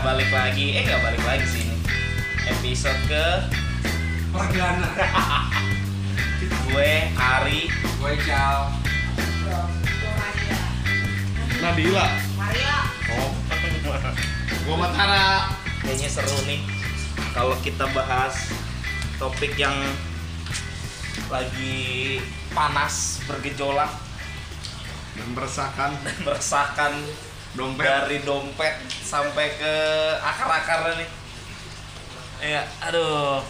balik lagi. Eh nggak balik lagi sih ini. Episode ke Perdana. gue Ari. Gue Cal. Nadila. Maria Oh, Gua Matara. kayaknya seru nih kalau kita bahas topik yang lagi panas bergejolak Dan meresahkan dan meresahkan dompet. dari dompet sampai ke akar-akarnya nih. Ya, aduh.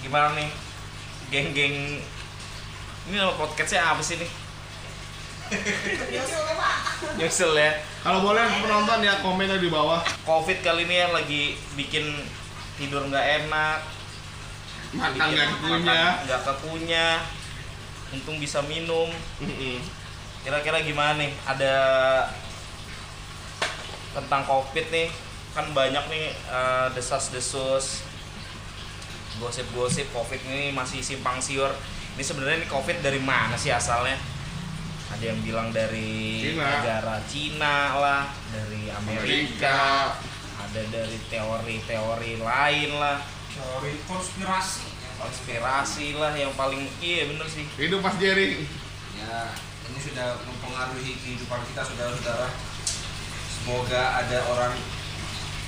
Gimana nih? Geng-geng ini nama podcastnya apa sih nih? nyusul ya Nyusul ya. Kalau boleh penonton ya komennya di bawah. Covid kali ini ya lagi bikin tidur nggak enak, Makan nggak punya. makan nggak kekunya. Untung bisa minum. Kira-kira gimana nih? Ada tentang Covid nih, kan banyak nih eh, desas-desus gosip-gosip Covid ini masih simpang siur. Ini sebenarnya ini Covid dari mana sih asalnya? Ada yang bilang dari Cina. negara Cina lah, dari Amerika, ada dari teori-teori lain lah, Teori konspirasi. konspirasi lah yang paling iya bener sih. Hidup Mas Jerry. Ya, ini sudah mempengaruhi kehidupan kita saudara-saudara. Semoga ada orang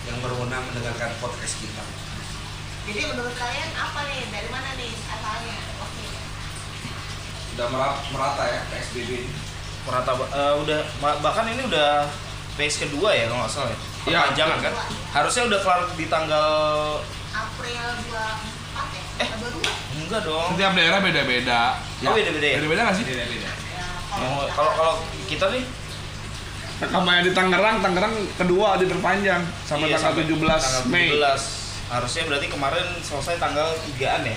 yang berwenang mendengarkan podcast kita. jadi menurut kalian apa nih dari mana nih asalnya oke Sudah merata, merata ya PSBB ini. Merata eh, udah bahkan ini udah phase kedua ya kalau nggak salah ya. Iya, Perpanjangan kan? Harusnya udah kelar di tanggal April 24 ya Eh. atau 22 enggak dong. Setiap daerah beda-beda. Oh, beda-beda ya? Beda-beda nggak sih? Beda-beda. ya Oh, kalau kalau kita nih Rekaman di Tangerang, Tangerang kedua diperpanjang sampai iya, tanggal 17 tanggal Mei. 17. Harusnya berarti kemarin selesai tanggal 3-an ya.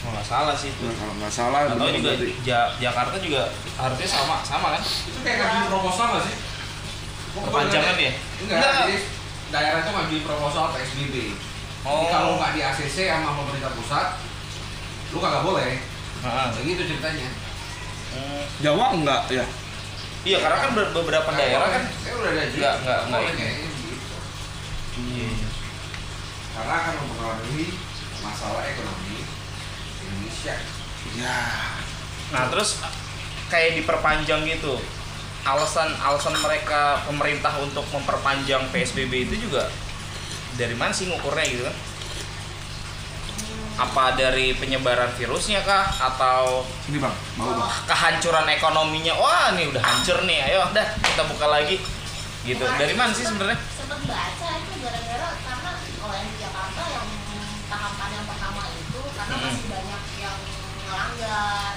Kalau nggak salah sih itu. Nah, kalau nggak salah Atau juga berarti. Ja- Jakarta juga harusnya sama sama kan? Itu kayak ngajuin proposal nggak sih? Perpanjangan ya? Enggak, Enggak. jadi daerah itu ngajuin proposal PSBB. Oh. Jadi kalau nggak di ACC sama pemerintah pusat, lu kagak boleh. Heeh. Begitu ceritanya. Hmm. Jawa enggak ya? Iya, karena kan ber- beberapa daerah kan Saya udah ada Nggak, nggak, nggak boleh ini. kayaknya begitu. Iya. Karena akan mempengaruhi masalah ekonomi Indonesia. Ya. Nah terus kayak diperpanjang gitu alasan alasan mereka pemerintah untuk memperpanjang PSBB itu juga dari mana sih ngukurnya gitu kan? Apa dari penyebaran virusnya kah atau Sini bang, mau bang. kehancuran ekonominya? Wah ini udah hancur nih, ayo dah kita buka lagi gitu. Dari mana sih sebenarnya? sempet baca itu gara-gara karena kalau yang di Jakarta yang tahapan yang pertama itu karena Hmm. masih banyak yang melanggar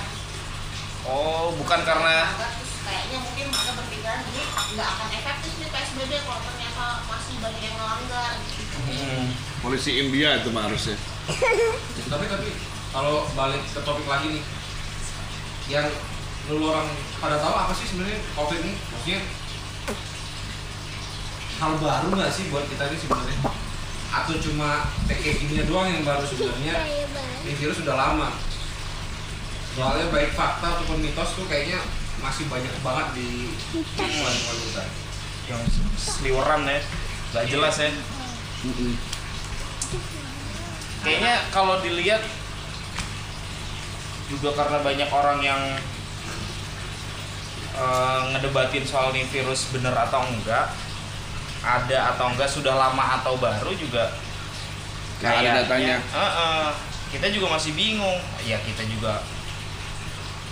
Oh bukan karena terus kayaknya mungkin mereka berpikiran ini nggak akan efektif nih PSBB kalau ternyata masih banyak yang melanggar Hmm, Polisi India itu mah harusnya. Tapi tapi kalau balik ke topik lagi nih, yang lu orang pada tahu apa sih sebenarnya COVID ini? Maksudnya hal baru nggak sih buat kita ini sebenarnya? Atau cuma gini doang yang baru sebenarnya? Ini virus sudah lama. Soalnya baik fakta ataupun mitos tuh kayaknya masih banyak banget di lingkungan kita. yang seliweran ya, nggak jelas ya. Kayaknya kalau dilihat juga karena banyak orang yang eh, ngedebatin soal nih virus bener atau enggak, ada atau enggak, sudah lama atau baru juga. Nggak ada datanya. eh-eh, kita juga masih bingung. Ya kita juga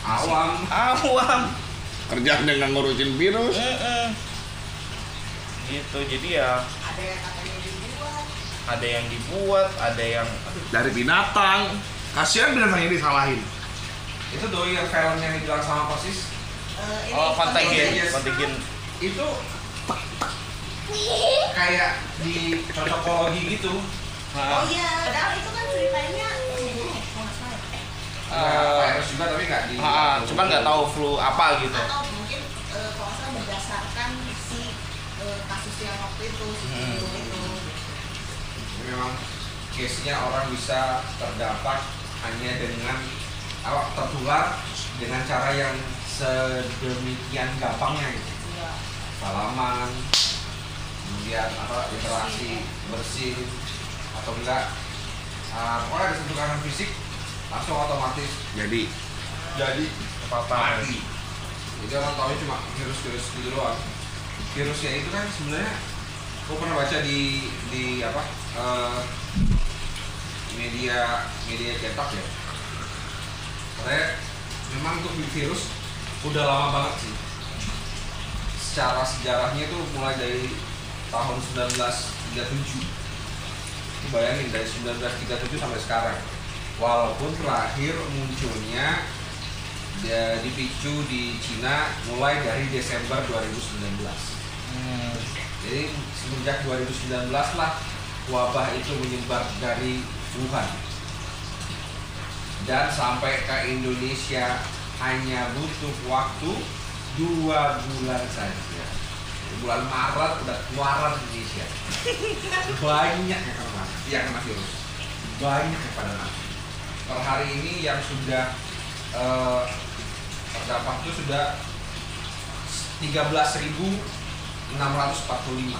Awam. awam. Kerjaan dengan ngurusin virus. Mm-mm. Gitu, jadi ya ada yang katanya ada yang dibuat, ada yang aduh, Dari binatang. Kasihan binatangnya disalahin. Itu doi yang film yang dibilang sama persis eh, ini oh kontingen, Yes. kontingen. itu kayak di cocokologi gitu oh iya padahal itu kan ceritanya ini Nggak virus juga tapi nggak di Ah, cuman nggak tahu flu apa gitu. atau mungkin eh, kalau nggak salah berdasarkan si eh, kasus yang waktu itu si Hmm. Cindo itu Jadi memang case-nya orang bisa terdampak hanya dengan apa tertular dengan cara yang sedemikian gampangnya gitu. Iya. salaman kemudian apa interaksi bersih atau enggak uh, pokoknya ada sentuhan fisik langsung otomatis Jadi jadi Patah. mati jadi orang tahu cuma virus-virus gitu doang virusnya itu kan sebenarnya aku pernah baca di di apa eh, media media cetak ya. Katanya memang untuk virus udah lama banget sih. Secara sejarahnya itu mulai dari tahun 1937 Lu bayangin dari 1937 sampai sekarang. Walaupun terakhir munculnya dia dipicu di Cina mulai dari Desember 2019 Hmm. Jadi semenjak 2019 lah wabah itu menyebar dari Wuhan. Dan sampai ke Indonesia hanya butuh waktu dua bulan saja. Bulan Maret udah keluaran Indonesia. Banyak yang kena yang kena virus. Banyak yang pada per hari ini yang sudah eh, terdampak itu sudah 13.645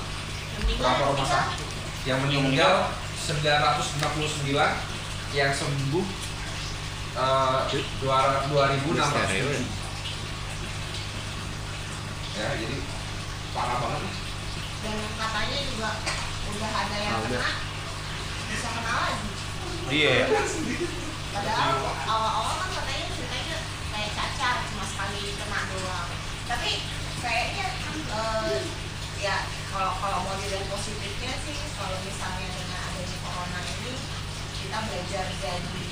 berapa rumah sakit? Yang meninggal 959 yang sembuh eh, dua- 2607 ya jadi parah banget. Dan katanya juga udah ada yang udah. kena bisa kena lagi. Iya ya. padahal awal-awal kan katanya ceritanya kayak cacar cuma sekali kena doang. Tapi kayaknya eh, ya kalau kalau mau dilihat positifnya sih kalau misalnya dengan adanya corona ini kita belajar jadi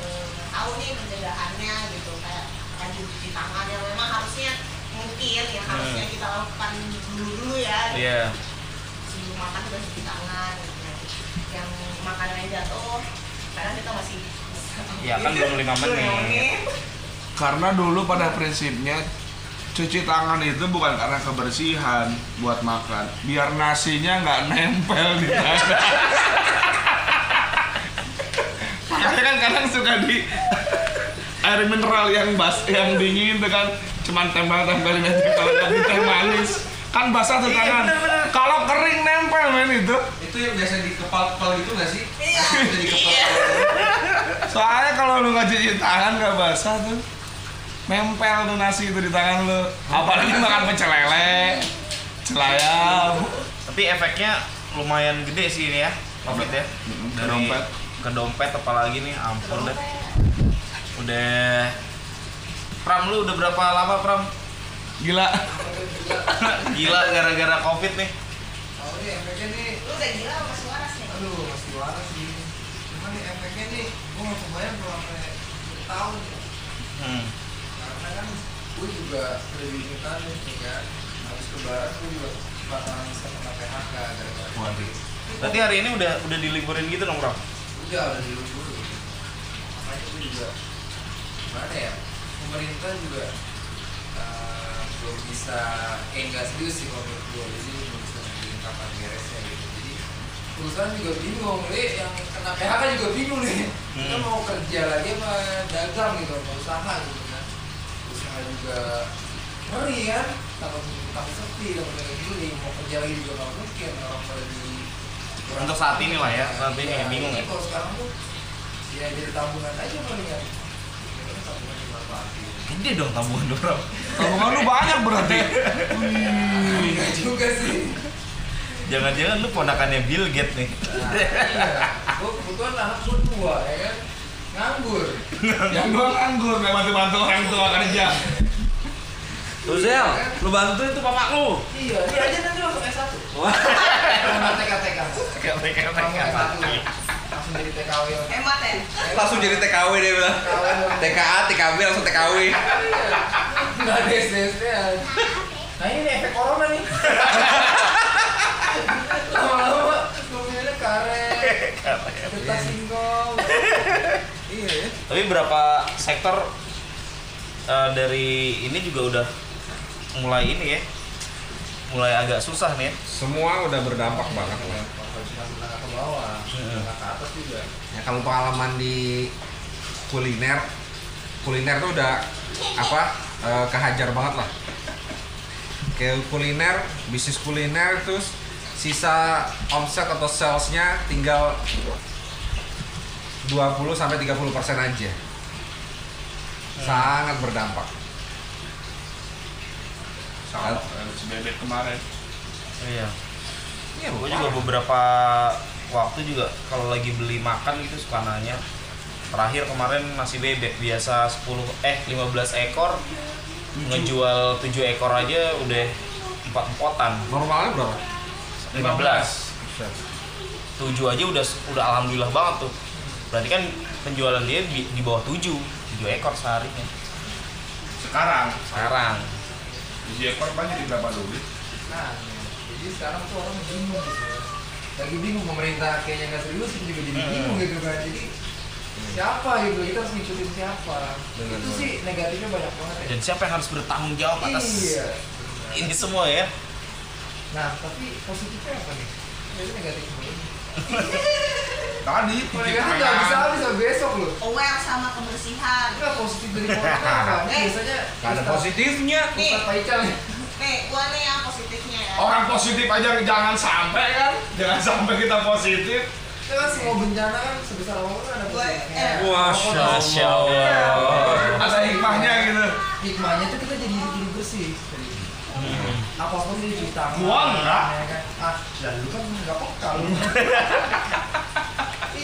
eh, tahu nih pencegahannya gitu kayak rajin cuci tangan yang memang harusnya mungkin yang harusnya kita lakukan dulu dulu ya gitu Iya. sebelum makan udah cuci tangan gitu. yang makanan yang jatuh kadang kita masih Ya kan belum lima menit. karena dulu pada prinsipnya cuci tangan itu bukan karena kebersihan buat makan, biar nasinya nggak nempel di tangan. Makanya kan kadang suka di air mineral yang bas yang dingin itu kan cuman tempel-tempelin aja kalau nggak di teh manis kan basah tuh tangan. Kalau kering nempel men itu. itu yang biasa dikepal-kepal gitu nggak sih? Iya. Iya. Soalnya kalau lu nggak cuci tangan nggak basah tuh nempel tuh nasi itu di tangan lu. Apalagi makan pecel lele, celayam. Tapi efeknya lumayan gede sih ini ya, covid ya. Ke dompet. Ke dompet apalagi nih, ampun deh. Udah Pram lu udah berapa lama Pram? Gila. Gila gara-gara covid nih. Oh ini efeknya nih, lu udah gila sama suara sih aduh masih waras sih. Cuman nih efeknya nih, gue nggak kebayang kalau sampai tahun ya. Hmm. Kan gue juga udah diingetan nih kan. Habis lebaran gue juga bakalan bisa kena PHK gara-gara Waduh. Berarti hari ini udah udah diliburin gitu dong, Pram? udah udah dilebur makanya gue juga gimana ya pemerintah juga eh, belum bisa eh nggak serius sih kalau menurut gue jadi belum bisa nentuin kapan beresnya gitu jadi perusahaan juga bingung nih yang kena PHK juga bingung nih kita Hmm. mau kerja lagi apa dagang gitu mau usaha gitu usaha juga ngeri kan takut takut sepi takut kayak gini mau kerja lagi juga nggak mungkin orang pada di Untuk saat ini lah ya, saat ini Iya, bingung ya. Kalau sekarang tuh ya jadi tabungan aja paling ya. Tabungan. Gede dong tabungan lu, Pram. Tabungan lu banyak berarti. Enggak juga sih. Jangan-jangan lu ponakannya Bill Gates nih. Nah, iya. Gue kebetulan anak gue dua ya kan. Nganggur. Yang gua nganggur, nggak bantu-bantu orang tua kerja. Tuh Zel, lu bantu itu bapak lu. Iya, dia aja nanti langsung S1. Wah. TK-TK. Langsung Kata-kata. S1. Langsung jadi TKW. hemat ya Langsung jadi TKW dia bilang. TKA, TKB langsung TKW. Iya. Enggak ada SD-SD Nah ini nih, efek corona nih. Lama-lama mobilnya karet. Singkong. Iya. Tapi berapa sektor eh, dari ini juga udah mulai ini ya. Mulai agak susah nih ya. semua udah berdampak banget lah. Kalau cuma menengah ke bawah, ke atas juga. Ya kalau pengalaman di kuliner, kuliner tuh udah apa eh, kehajar banget lah. Kayak kuliner, bisnis kuliner terus sisa omset atau salesnya tinggal 20 sampai 30 persen aja. Sangat berdampak. Sama kayak si bebek kemarin. Iya. Iya, Gue juga beberapa waktu juga kalau lagi beli makan gitu suka nanya. Terakhir kemarin nasi bebek biasa 10 eh 15 ekor ngejual 7 ekor aja udah empat empotan Normalnya berapa? 15 7 aja udah udah alhamdulillah banget tuh berarti kan penjualan dia di, di bawah 7 7 ekor seharinya Sekarang sekarang tujuh ekor banyak di berapa dulu? Nah, jadi sekarang tuh orang bingung gitu. Lagi bingung pemerintah kayaknya nggak serius, kita juga jadi Hmm. bingung gitu kan. Jadi siapa gitu kita harus ngikutin siapa. itu sih negatifnya banyak banget ya. dan siapa yang harus bertanggung jawab atas Iya. ini semua ya Nah, tapi positifnya apa nih? Jadi negatif semua. Tadi cuci negatif nggak bisa habis besok loh. aware sama kebersihan Enggak positif dari apa? Eh. biasanya Nggak ada positifnya Nih. Nih. nih gua nih yang positifnya ya Orang positif aja jangan sampai kan, jangan sampai kita positif. Itu kan semua bencana kan sebesar apa pun ada positifnya. eh. Masya Allah. Ada hikmahnya gitu. hikmahnya tuh kita jadi jadi bersih apa pun dia cuci tangan Gua enggak. ah dan lu kan nggak peka lu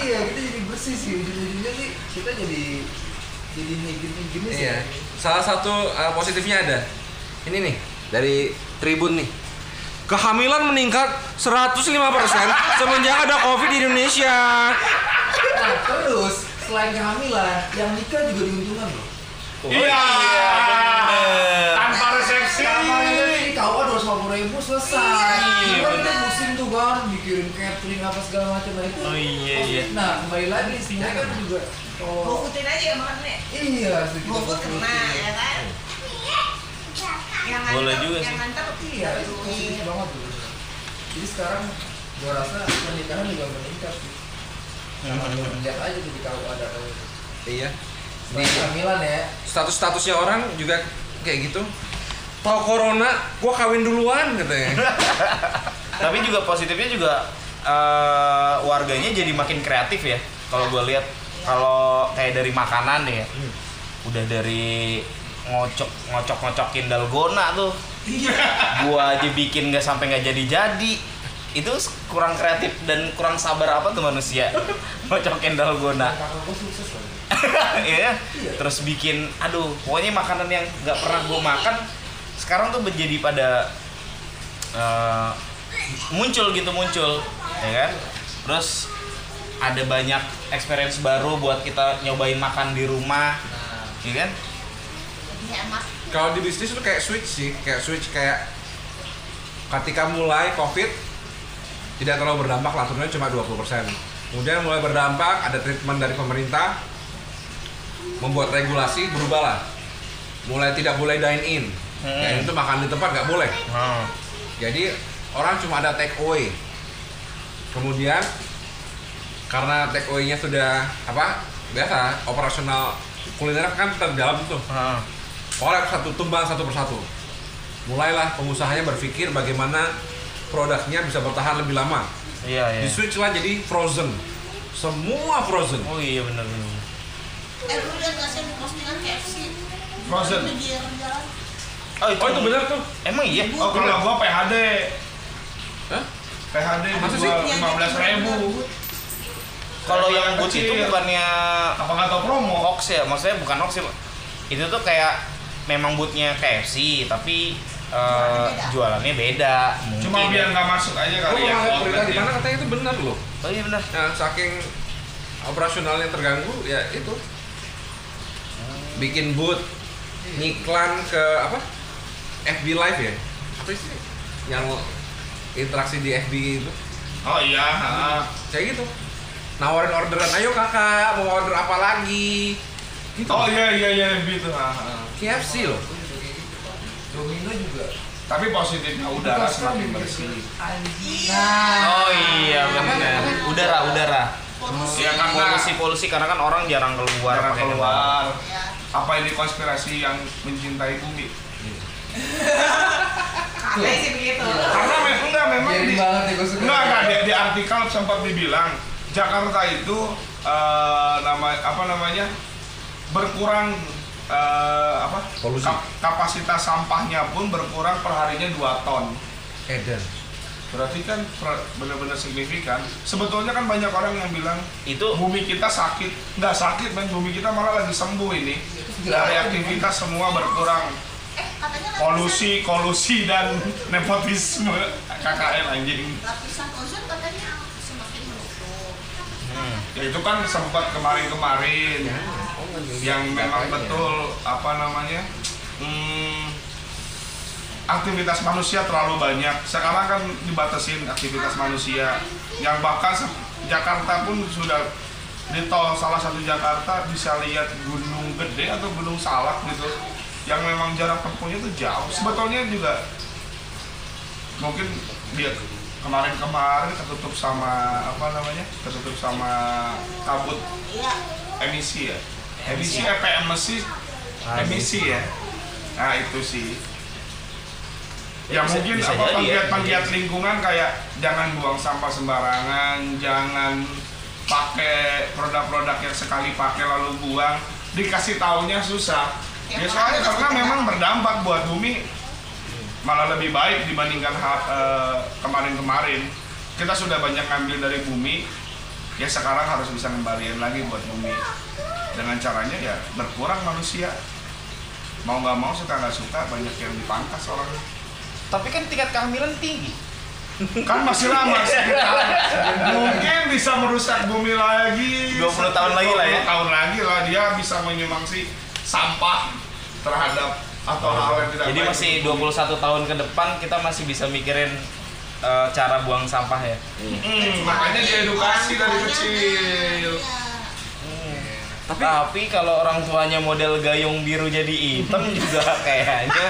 iya kita jadi bersih sih ujung-ujungnya sih kita jadi jadi gini gini sih Iya. Salah satu uh, positifnya ada. Ini nih dari Tribun nih. Kehamilan meningkat 105% semenjak ada Covid di Indonesia. nah terus selain kehamilan yang nikah juga diuntungkan loh Iya. bener. Tanpa resepsi. Sama ini KUA dua ratus ribu selesai. Iya, kan kita pusing tuh kan, mikirin catering apa segala macam nah itu. Oh, iya, iya. Nah kembali lagi sebenarnya kan juga gua kalau ikutin aja ya makan nih iya sedikit gua food kena ya kan yang Boleh juga yang sih. nganter Iya, itu positif banget tuh. Jadi sekarang gua rasa pernikahan juga meningkat sih. Gua lihat aja tuh di KUA data itu. Iya. Di kehamilan ya. Status-statusnya orang juga kayak gitu. Tahu corona, gua kawin duluan katanya. tapi juga positifnya juga eh, warganya jadi makin kreatif ya kalau gue lihat. Kalau kayak dari makanan ya udah dari ngocok ngocok ngocokin dalgona tuh. Gua aja bikin nggak sampai nggak jadi jadi itu kurang kreatif dan kurang sabar apa tuh manusia? Ngocokin dalgona. Gua. Iya. Terus bikin, aduh, pokoknya makanan yang nggak pernah gue makan sekarang tuh menjadi pada eh, muncul gitu muncul, ya kan? Terus ada banyak experience baru buat kita nyobain makan di rumah, ya kan? jadi hemat Kalau di bisnis tuh kayak switch sih, kayak switch kayak ketika mulai Covid tidak terlalu berdampak lah, turunnya cuma 20%. Kemudian mulai berdampak, ada treatment dari pemerintah membuat regulasi berubah lah. Mulai tidak boleh dine in. Hmm. Ya, itu makan di tempat nggak boleh. Hmm. Jadi orang cuma ada take away. Kemudian karena take away-nya sudah apa? Biasa operasional kuliner kan terdalam tuh. Hmm. Satu tumbang satu persatu. Mulailah pengusahanya berpikir bagaimana produknya bisa bertahan lebih lama. Iya, iya. Di switch lah jadi frozen. Semua frozen. Oh iya benar benar. eh lu lihat nggak sih postingan KFC Frozen. Oh itu, Oh itu benar tuh. Emang iya? Oh kalau gua PHD. Hah? PHD dijual lima belas ribu. Kalau Yang but itu bukannya Apa nggak tau promo? hoax ya? Maksudnya bukan hoax ya. Itu tuh kayak memang bootnya KFC tapi eh, jualannya beda. Mungkin. Cuma biar nggak masuk aja kali ya. berita di mana katanya itu benar loh. Oh iya benar. Nah, saking operasionalnya terganggu ya itu bikin booth ngiklan ke apa FB Live ya apa sih yang interaksi di FB itu Oh iya. kayak gitu nawarin orderan ayo kakak mau order apa lagi gitu Oh iya iya iya gitu. ha, ha. KFC loh Domino juga. Tapi positifnya udara kan semakin bersih. Anjing. Oh iya benar. Udara udara. polusi Ya kan Karena- polusi polusi karena kan orang jarang keluar. Jarang keluar. ya Apa ini konspirasi yang mencintai bumi? Katanya sih begitu. Karena memang enggak memang Biarin di, banget ya gue suka. enggak enggak di, di artikel sempat dibilang Jakarta itu eh, nama apa namanya berkurang eh, apa Polusi. kap- kapasitas sampahnya pun berkurang per harinya 2 ton. Eden. Berarti kan benar-benar signifikan. Sebetulnya kan banyak orang yang bilang Itu bumi kita sakit, nggak sakit, men bumi kita malah lagi sembuh ini. Dari aktivitas semua berkurang, Eh, katanya polusi, kolusi dan nepotisme KKN anjing. lapisan ozon katanya semakin menutup. hmm, Ya itu kan sempat kemarin-kemarin yang memang betul apa namanya hmm, aktivitas manusia terlalu banyak. Sekarang kan dibatasin aktivitas manusia yang bahkan Jakarta pun sudah di tol salah satu Jakarta bisa lihat gunung gede atau gunung salak gitu yang memang jarak tempuhnya itu jauh. Sebetulnya juga mungkin dia kemarin-kemarin ketutup sama apa namanya ketutup sama kabut Iya. emisi ya emisi apa emisi emisi ya nah itu sih ya, Ya, bisa- mungkin bisa apa ya. penggiat penggiat lingkungan kayak jangan buang sampah sembarangan jangan pakai produk-produk yang sekali pakai lalu buang dikasih taunya susah ya Ya, soalnya karena memang berdampak buat bumi malah lebih baik dibandingkan eh, kemarin-kemarin. Kita sudah banyak ngambil dari bumi ya sekarang harus bisa ngembaliin lagi buat bumi. Dengan caranya ya berkurang manusia. Mau nggak mau suka nggak suka banyak yang dipangkas orang. Tapi kan tingkat kehamilan tinggi. kan masih lama sekitar mungkin bisa merusak bumi lagi. 20 tahun lagi lah ya. 20 tahun lagi lah dia bisa menyumbangsi sampah terhadap atau hal yang tidak Jadi baik masih untuk 21 tahun ke depan kita masih bisa mikirin eh, cara buang sampah ya. Hmm, makanya diedukasi dari kecil. Tapi, Tapi kalau orang tuanya model gayung biru jadi hitam juga kayaknya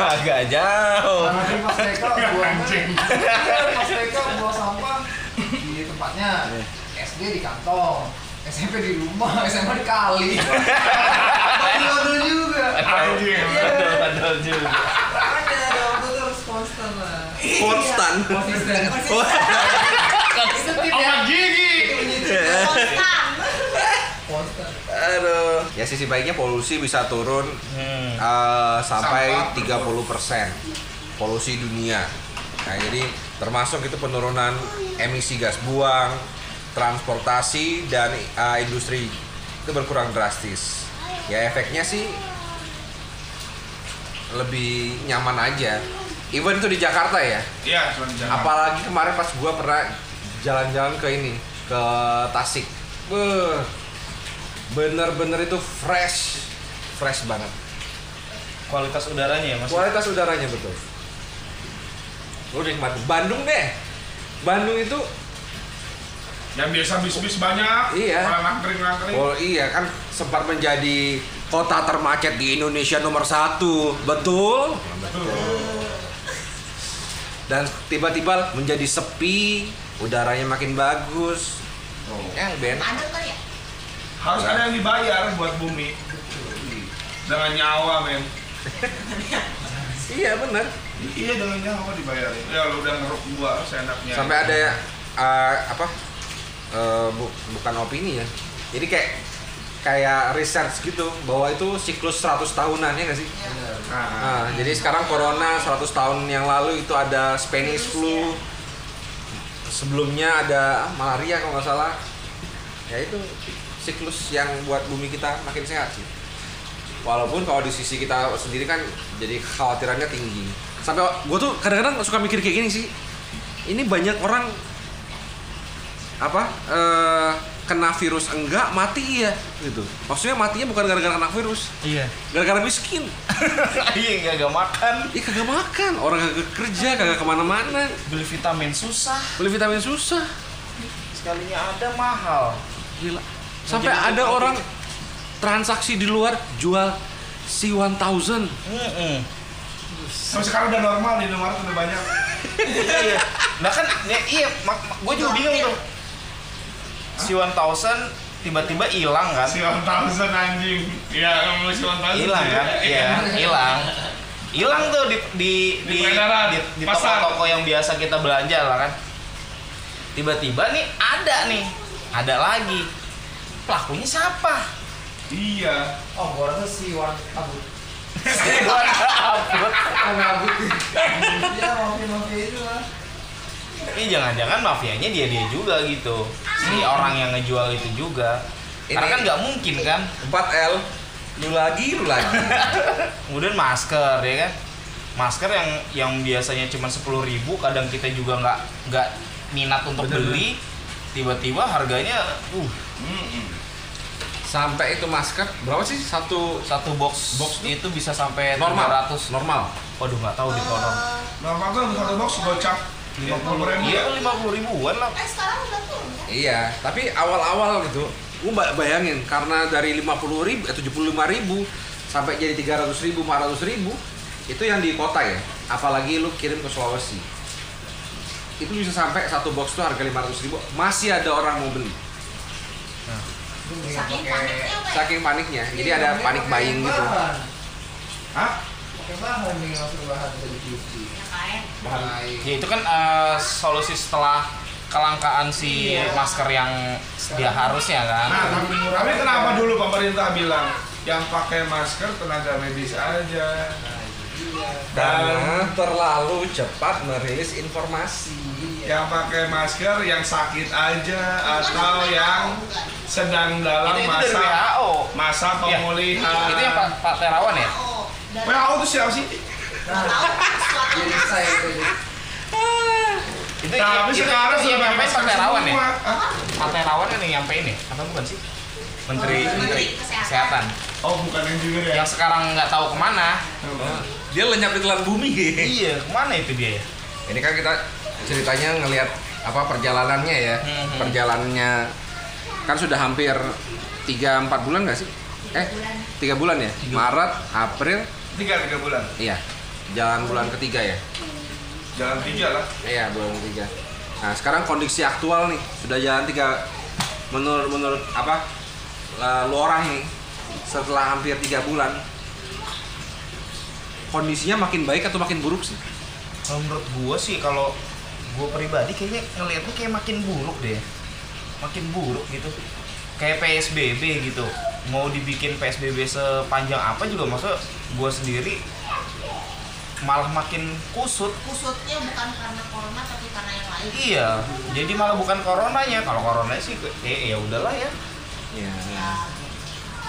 agak jauh. Karena kan pas mereka buang Anjing. pas mereka buang sampah di tempatnya SD di kantong SMP di rumah SMA di kali Aduh juga Anjing. Betul, betul juga. ada ada waktu itu harus konstan lah Konstan. konsisten itu tip ya Sama gigi. Konstan. konstan Aduh. Ya sisi baiknya polusi bisa turun Hmm. eh, sampai Sampah 30% polusi dunia. Nah, jadi termasuk itu penurunan emisi gas buang, transportasi dan eh, industri itu berkurang drastis. Ya efeknya sih lebih nyaman aja. Even itu di Jakarta ya. Iya, cuma. Apalagi kemarin pas gua pernah jalan-jalan ke ini, ke Tasik. Beuh, bener-bener itu fresh, fresh banget. Kualitas udaranya ya mas. Kualitas udaranya betul. Lu nikmat. Bandung deh. Bandung itu, Yang biasa bis-bis banyak. Iya. Orang nangkring-nangkring. oh iya kan sempat menjadi kota termacet di Indonesia nomor satu, betul? Dan tiba-tiba menjadi sepi, udaranya makin bagus. Yang Ben. Ada kali ya? Harus ada yang dibayar buat bumi. Dengan nyawa, men. Iya bener. Iya, dengan nyawa dibayarin. Ya lu udah ngeruk gua seenaknya. sampai ada ya eh, apa eh, bu- bukan opini ya. Jadi kayak kayak research gitu bahwa itu siklus 100 tahunan ya nggak sih? Nah, Nah, jadi sekarang corona 100 tahun yang lalu itu ada Spanish flu. Sebelumnya ada malaria kalau nggak salah. Ya itu siklus yang buat bumi kita makin sehat sih. Walaupun kalau di sisi kita sendiri kan jadi khawatirannya tinggi. Sampai gue tuh kadang-kadang suka mikir kayak gini sih. Ini banyak orang apa eh, kena virus enggak mati ya gitu maksudnya matinya bukan gara-gara kena virus Iya. gara-gara miskin Iya gak makan. Ih kagak makan, orang kagak kerja, kagak ke mana-mana Beli vitamin susah. Beli vitamin susah Sekalinya ada mahal. Gila Sampai Jadi ada itu orang transaksi di luar jual C1000 Mm-mm. Tapi sekarang udah normal di Indomaret udah banyak. iya. Nah kan ya, iya, gue juga bingung tuh. Si 1000 tiba-tiba hilang kan? Si 1000 anjing. Iya, kamu si 1000. Hilang kan? Iya, hilang. hilang tuh di di Di di di, di pasar. toko-toko yang biasa kita belanja lah kan tiba-tiba nih ada nih ada lagi pelakunya siapa Iya. Oh, gua rasa si Wan Abut. Upload. Abut. Iya, mafia-mafia itu lah. Ini jangan-jangan mafianya dia dia juga gitu. Si orang yang ngejual itu juga. Karena Ini- kan nggak mungkin kan? 4L lu lagi lu lagi. Kemudian masker ya kan? Masker yang yang biasanya cuma sepuluh ribu kadang kita juga nggak nggak minat untuk Bener, beli. tiba-tiba harganya uh. Mm-mm. sampai itu masker berapa sih? Satu satu box box itu bisa sampai normal? 300 normal? Waduh nggak tahu di konon Eh, Berapa kan satu box gocap lima puluh ribu iya ya? lima puluh ribuan lah. Eh sekarang udah turun kan? iya tapi awal-awal gitu. Gua ba- bayangin karena dari 50 ribu eh, 75 ribu sampai jadi 300 ribu 400 ribu itu yang di kota ya. Apalagi lu kirim ke Sulawesi. Itu bisa sampai satu box tuh harga 500 ribu. Masih ada orang mau beli. Saking paniknya ya? saking paniknya. Jadi ada panik buying gitu. Hah? Pakai bahan nih, langsung bahan dari cuci. ya bahan ya itu kan eh, solusi setelah kelangkaan si Iya. masker yang dia harusnya kan Nah, tapi, tapi kenapa dulu pemerintah bilang yang pakai masker tenaga medis aja? karena terlalu cepat merilis informasi Yang pakai masker yang sakit aja atau yang sedang dalam itu, itu dari masa WHO masa Iya. pemulihan. itu yang Pak, Pak Terawan ya oh dari WHO itu siapa sih? Suatu jadi saya itu. Tapi itu, sekarang itu yang sudah nyampein Pak Terawan ya? Pak Terawan kan yang nyampein ya atau bukan sih Menteri Oh, Menteri Kesehatan. Oh, bukan engineer ya? yang sekarang nggak tahu ke mana dia lenyap di telan bumi iya ke mana itu dia ya ini kan kita ceritanya ngelihat apa perjalanannya ya Hmm. perjalanannya kan sudah hampir 3 4 bulan nggak sih eh tiga bulan ya Maret April Tiga, tiga bulan. iya. Jalan bulan ketiga ya? Jalan tiga lah. iya bulan ketiga. Nah sekarang kondisi aktual nih. Sudah jalan tiga menurut menurut apa? Lu orang nih setelah hampir tiga bulan kondisinya makin baik atau makin buruk sih? Kalau menurut gua sih kalau gua pribadi kayaknya ngelihatnya kayak makin buruk deh. Makin buruk gitu kayak PSBB gitu. Mau dibikin PSBB sepanjang apa juga maksud gua sendiri malah makin kusut. Kusutnya bukan karena corona tapi karena yang lain. Iya jadi malah bukan coronanya. Kalau corona sih eh ya udahlah ya. Iya. ya.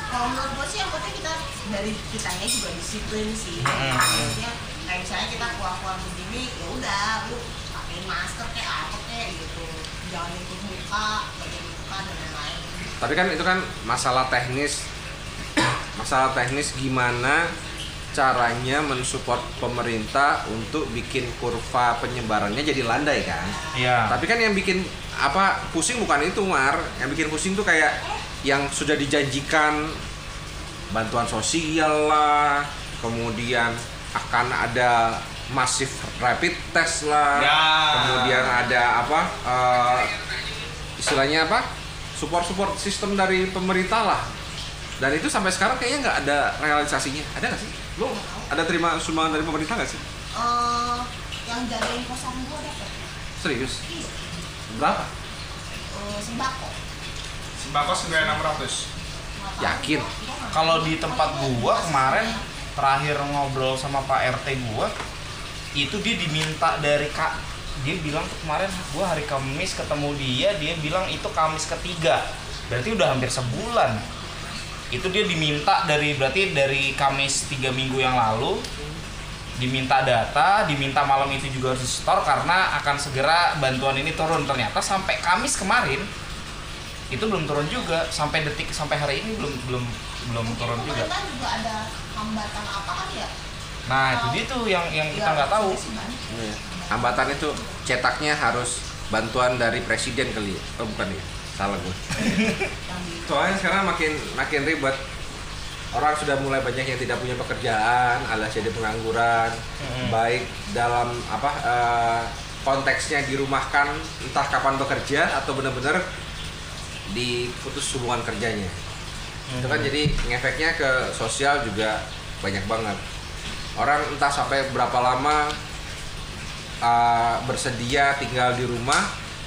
Kalau menurut gue sih yang penting kita dari kitanya juga disiplin sih. Hmm. maksudnya kayak misalnya kita keluar-keluar begini ya udah lu pakai masker kayak apa kayak gitu. Jangan nyentuh muka bagian muka dan lain-lain Tapi kan itu kan masalah teknis, masalah teknis gimana caranya mensupport pemerintah untuk bikin kurva penyebarannya jadi landai kan. iya Tapi kan yang bikin apa pusing bukan itu Mar, yang bikin pusing tuh kayak yang sudah dijanjikan bantuan sosial lah, kemudian akan ada masif rapid test lah, Ya. kemudian ada apa eh, istilahnya apa support support sistem dari pemerintah lah. Dan itu sampai sekarang kayaknya nggak ada realisasinya. Ada nggak sih? Lo ada terima sumbangan dari pemerintah nggak sih? Eh, yang jagain kosan gue dapet Serius? iya Berapa? Eh, sembako Sembako sembilan enam ratus. Yakin? Gua kalau di tempat gua kemarin terakhir ngobrol sama Pak RT gua itu dia diminta dari kak dia bilang kemarin gua hari Kamis ketemu dia dia bilang itu Kamis ketiga. Berarti udah hampir sebulan. Itu dia diminta dari berarti dari Kamis tiga minggu yang lalu diminta data diminta malam itu juga harus di store karena akan segera bantuan ini turun. Ternyata sampai Kamis kemarin itu belum turun juga. Sampai detik sampai hari ini belum belum belum turun juga. juga ada hambatan apa kan ya? Nah itu dia tuh yang yang kita Ya, nggak tahu. Iya. Hambatan itu cetaknya harus bantuan dari presiden kali ya? Oh bukan ya? Salah gue. Soalnya sekarang makin makin ribet. Orang sudah mulai banyak yang tidak punya pekerjaan, alias jadi pengangguran, Mm-mm. baik dalam apa eh, konteksnya dirumahkan entah kapan bekerja atau benar-benar diputus hubungan kerjanya. Itu kan jadi ngefeknya ke sosial juga banyak banget. orang entah sampai berapa lama uh, bersedia tinggal di rumah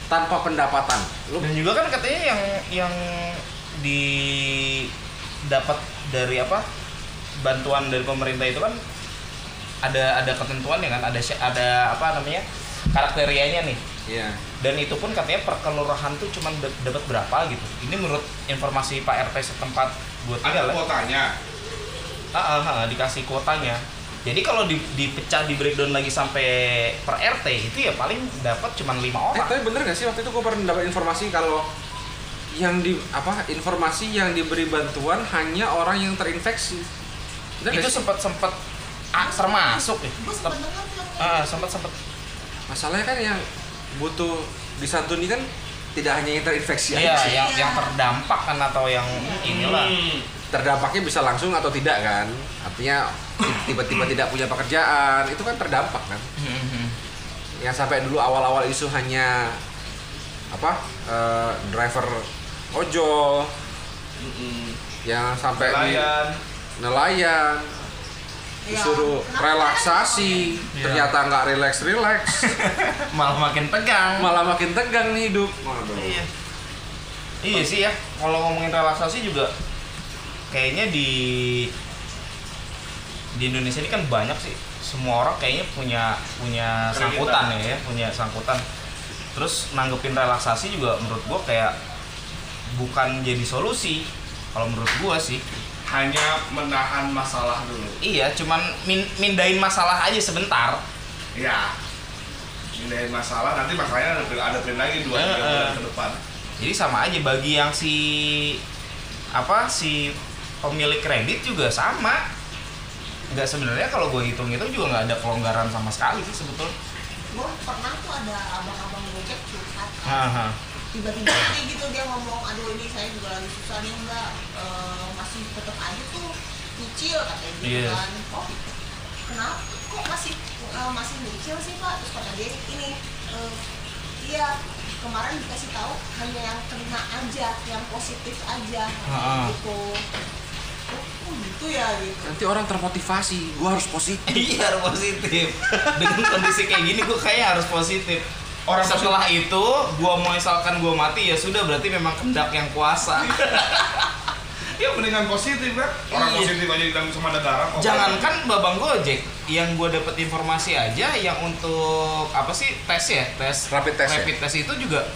tanpa pendapatan. Lu Dan juga kan katanya yang yang di dapat dari apa bantuan dari pemerintah itu kan ada ada ketentuan ya kan ada ada apa namanya karakterianya nih Iya. dan itu pun katanya per kelurahan tuh cuma dapat berapa gitu ini menurut informasi Pak RT setempat buat Ada tinggal ya. kuotanya. Ah, ah, ah, dikasih kuotanya jadi kalau di, dipecah di breakdown lagi sampai per RT itu ya paling dapat cuma lima Eh, orang tapi bener gak sih waktu itu gue pernah dapat informasi kalau yang di apa informasi yang diberi bantuan hanya orang yang terinfeksi. Bener itu sempat sempat ah, termasuk ya ah sempat sempat Masalahnya kan yang butuh disantuni kan tidak hanya yang terinfeksi Iya, aja. yang yang terdampak kan atau yang inilah. Hmm. Terdampaknya bisa langsung atau tidak kan? Artinya tiba-tiba tidak punya pekerjaan itu kan terdampak kan? Yang sampai dulu awal-awal isu hanya apa eh, driver ojol Mm-mm. yang sampai di- Nelayan. nelayan Iya. disuruh Kenapa relaksasi Iya. ternyata nggak relax relax Malah makin tegang. malah makin tegang nih hidup Waduh. Iya. Iya sih ya. Kalau ngomongin relaksasi juga kayaknya di di Indonesia ini kan banyak sih. Semua orang kayaknya punya punya sangkutan ya, ya, punya sangkutan. Terus nanggepin relaksasi juga menurut gua kayak bukan jadi solusi. Kalau menurut gua sih. Hanya menahan masalah dulu. Iya, cuman min mindahin masalah aja sebentar. Ya. Pindahin masalah, nanti masalahnya ada ada lagi dua tiga bulan ke depan. Jadi sama aja bagi yang si apa si pemilik kredit juga sama. Nggak sebenarnya kalau gue hitung itu juga nggak ada kelonggaran sama sekali sih sebetulnya. gue pernah tuh ada abang-abang gojek curhat Haha. tiba-tiba kayak gitu dia ngomong aduh ini saya juga lagi susah nih mbak Eh, masih tetap aja tuh nyicil katanya gitu Iya. kan oh kenapa kok masih eh, masih nyicil sih pak terus kata dia ini eh, iya kemarin dikasih tahu hanya yang kena aja yang positif aja gitu oh, gitu ya gitu nanti orang termotivasi gua harus positif Iya harus positif. Dengan kondisi kayak gini gue kayak harus positif. Orang setelah itu gue mau misalkan gue mati ya sudah berarti memang kendak yang kuasa. Ya mendingan positif kan. Orang Iya. positif aja ditanggung sama negara. kok. Jangankan babang gojek, yang gue dapet informasi aja yang untuk apa sih tes ya tes Rapid test ya? rapid test itu juga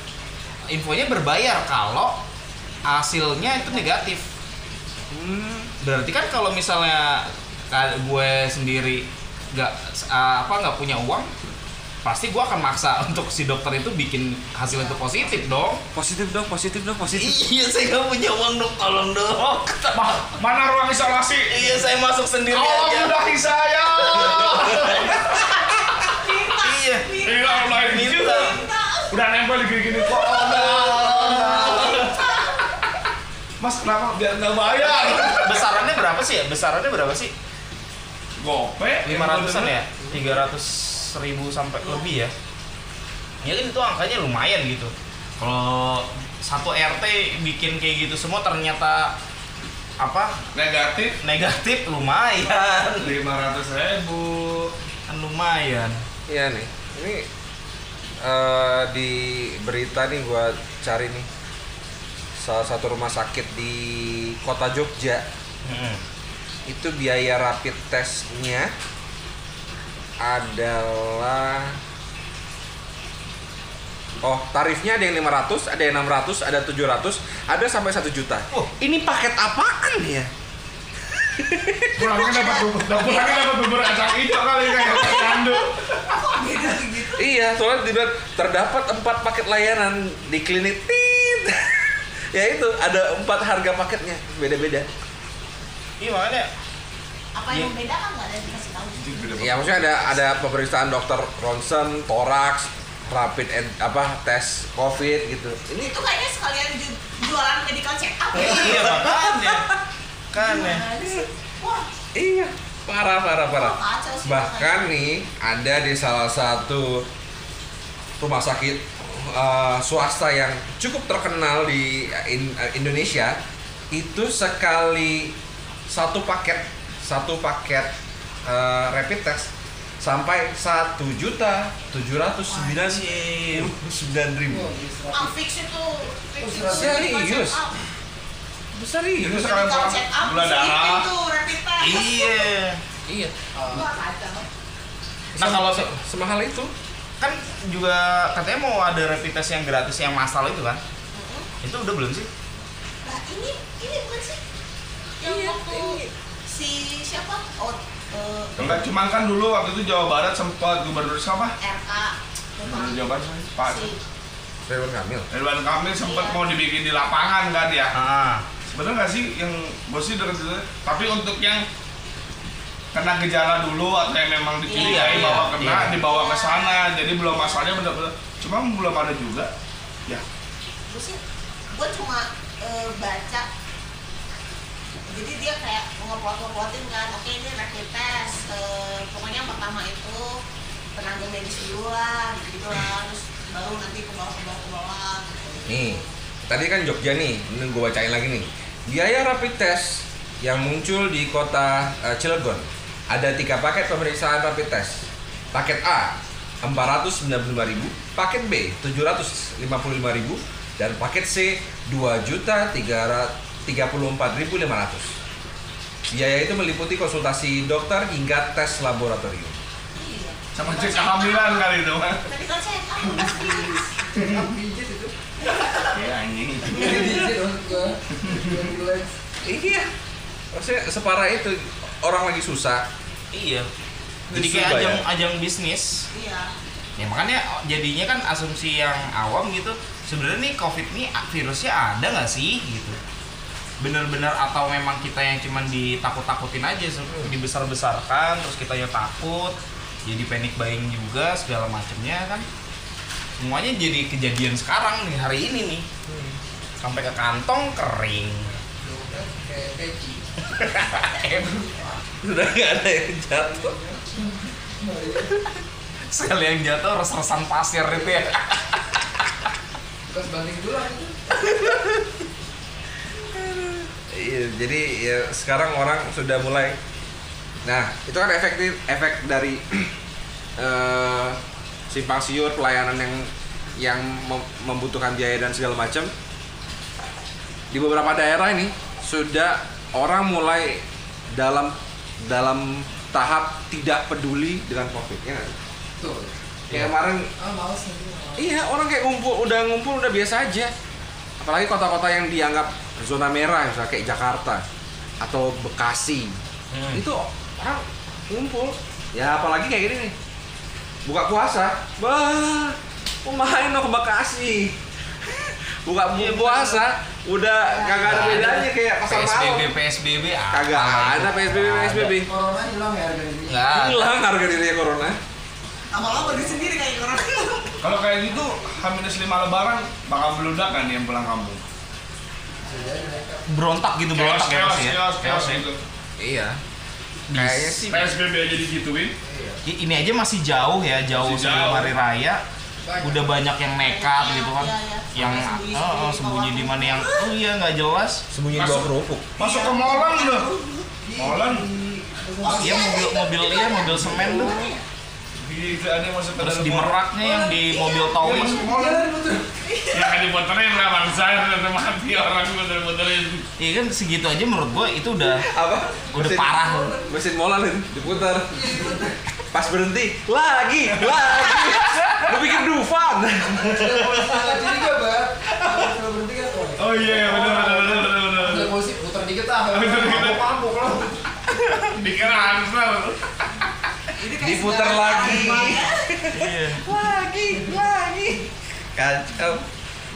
infonya berbayar kalau hasilnya itu negatif. Hmm. Berarti kan kalau misalnya gue sendiri nggak apa nggak punya uang, pasti gue akan maksa untuk si dokter itu bikin hasil itu positif dong. positif dong positif dong positif Iya saya nggak punya uang dok, tolong dok. Ma- mana ruang isolasi? Iya saya masuk sendiri Allah aja. mudahi saya. Iya. Iya Allah ini Minta. Udah nempel di gini kok. Mas kenapa? Biar nggak bayar? Besarannya berapa sih ya? Besarannya berapa sih? Gope. lima ratusan ya? tiga ratus ribu sampai lebih ya? Ya kan itu angkanya lumayan gitu. Kalau satu RT bikin kayak gitu semua ternyata apa? Negatif. Negatif lumayan. lima ratus ribu. kan lumayan. Iya nih. Ini eh, di berita nih gua cari nih salah satu rumah sakit di kota Jogja Mm-mm. itu biaya rapid testnya adalah Oh, tarifnya ada yang 500, ada yang 600, ada 700, ada sampai 1 juta. Oh. Ini paket apaan ya? Pulangnya dapat bubur, pulangnya dapat bubur kacang hijau kali kayak kandu. gitu Iya, soalnya tidak terdapat empat paket layanan di klinik Tit. Ya itu ada empat harga paketnya, beda-beda. iya makanya apa yang beda kan nggak ada dikasih tahu Ya maksudnya ada ada pemeriksaan dokter ronsen, toraks, rapid and, apa tes covid gitu. Ini itu kayaknya sekalian ju- jualan medical check up ya iya makanya kan ya iya parah parah parah. Oh, Bahkan nih ada di salah satu rumah sakit uh, swasta yang cukup terkenal di in- uh, Indonesia itu sekali satu paket satu paket eh, rapid test sampai satu juta tujuh ratus sembilan sembilan ribu. Ah, fix itu fix itu Serius? Serius? Itu check up gula darah. Iya. Iya. Nah kalau Se- semahal itu. Kan juga katanya mau ada rapid test yang gratis yang masal itu kan? Itu udah belum sih? Nah ini ini bukan sih yang Iya, waktu ini. si siapa? Oh eh, Enggak, cuman kan dulu waktu itu Jawa Barat sempat gubernur siapa? RK Gubernur Jawa Barat? Pak si Ridwan Kamil. Ridwan Kamil sempat Iya. mau dibikin di lapangan kan ya? Ah. Bener nggak sih yang bosnya dekat situ? Tapi untuk yang kena gejala dulu atau yang memang dicurigai Iya, bahwa iya, kena iya. dibawa ke sana, jadi belum masalahnya benar-benar. Cuma belum ada juga. Ya, gue sih gue cuma eh, baca jadi dia kayak ngeplot-plotin kan oke ini rapid test eh, pokoknya yang pertama itu tenaga medis dulu lah gitu lah terus baru nanti ke bawah ke bawah ke bawah gitu. Nih, tadi kan Jogja nih, ini gue bacain lagi nih. Biaya rapid test yang muncul di kota eh, Cilegon ada tiga paket pemeriksaan rapid test. Paket A 495.000, paket B 755.000 dan paket C 2.334.500. Biaya itu meliputi konsultasi dokter hingga tes laboratorium. iya sama cek kehamilan kali itu tadi kan saya Iya anjing. Iya. Maksudnya separah itu orang lagi susah. Iya. Jadi kayak ajang ajang bisnis. iya Ya makanya jadinya kan asumsi yang awam gitu. Sebenarnya nih COVID nih virusnya ada nggak sih gitu? Bener-bener atau memang kita yang cuman ditakut-takutin aja, se- dibesar-besarkan, terus kita ya takut, jadi panic buying juga segala macamnya kan. Semuanya jadi kejadian sekarang nih hari ini nih. Sampai ke kantong kering. Sudah nggak ada yang jatuh. Sekali yang jatuh res-resan pasir itu ya. Terus banding dulu Iya, jadi ya sekarang orang sudah mulai. Nah, itu kan efektif efek dari eh, simpang siur pelayanan yang yang mem- membutuhkan biaya dan segala macam. Di beberapa daerah ini sudah orang mulai dalam dalam tahap tidak peduli dengan covid ya? Tuh. Kayak kemarin males nanti. Iya, orang kayak ngumpul, udah ngumpul udah biasa aja. Apalagi kota-kota yang dianggap zona merah, misalnya kayak Jakarta atau Bekasi. Hmm. Itu orang ngumpul. Ya apalagi kayak gini nih. Buka puasa, wah, mau main ke Bekasi. Buka Iya, puasa, udah kagak ada bedanya kayak pasar PSBB malam. PSBB ah. Kagak ada PSBB PSBB. Corona hilang ya harga diri. Nggak ada. Hilang harga dirinya corona. lama-lama di sendiri kayak orang Kalau kayak gitu, H-5 lebaran bakal beludak kan yang pulang kampung. Berontak gitu Chaos, berontak ya chaos, pasti ya. chaos, chaos ya. gitu. Iya. Kayaknya sih PSBB aja digituin. I- Ini aja masih jauh ya, jauh Masih sebelum jauh. hari raya. Udah banyak yang nekat Iya, gitu kan. iya, iya. Yang Sembunyi-sembunyi oh, oh, sembunyi di mana yang oh iya nggak jelas. sembunyi di bawah Masuk. kerupuk. Masuk ke Molan loh. Molan. Iya mobil mobil iya mobil semen tuh. Di ada yang masuk ke Terus dalam di meraknya yang di mobil Iya, towing. Ya kan diputerin lah bangsa, udah mati orang puter-puterin. Iya kan segitu aja menurut gua itu udah apa udah Mesin- parah. mesin molan itu diputar pas berhenti lagi lagi lu bikin Dufan jadi gak, Mbak? Kalau berhenti kan, oh, iya, iya, bener bener bener bener bener. Ada polisi putar dikit ah. Mabuk-mabuk loh. Dikira answer. diputar lagi Iya. lagi lagi kacau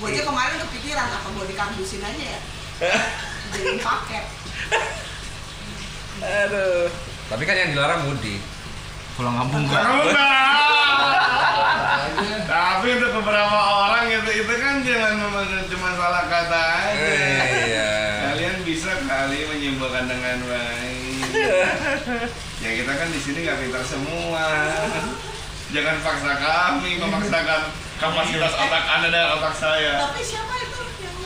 gue aja kemarin kepikiran apa gue dikambusin aja ya jadi paket aduh tapi kan yang dilarang mudik Pulang kampung. Enggak. Tapi untuk beberapa orang itu itu kan jangan memang cuma salah kata aja. iya Kalian bisa kali menyimpulkan dengan baik. ya kita kan di sini nggak pintar semua. Jangan paksa kami memaksakan kapasitas otak anda dan otak saya. tapi siapa itu yang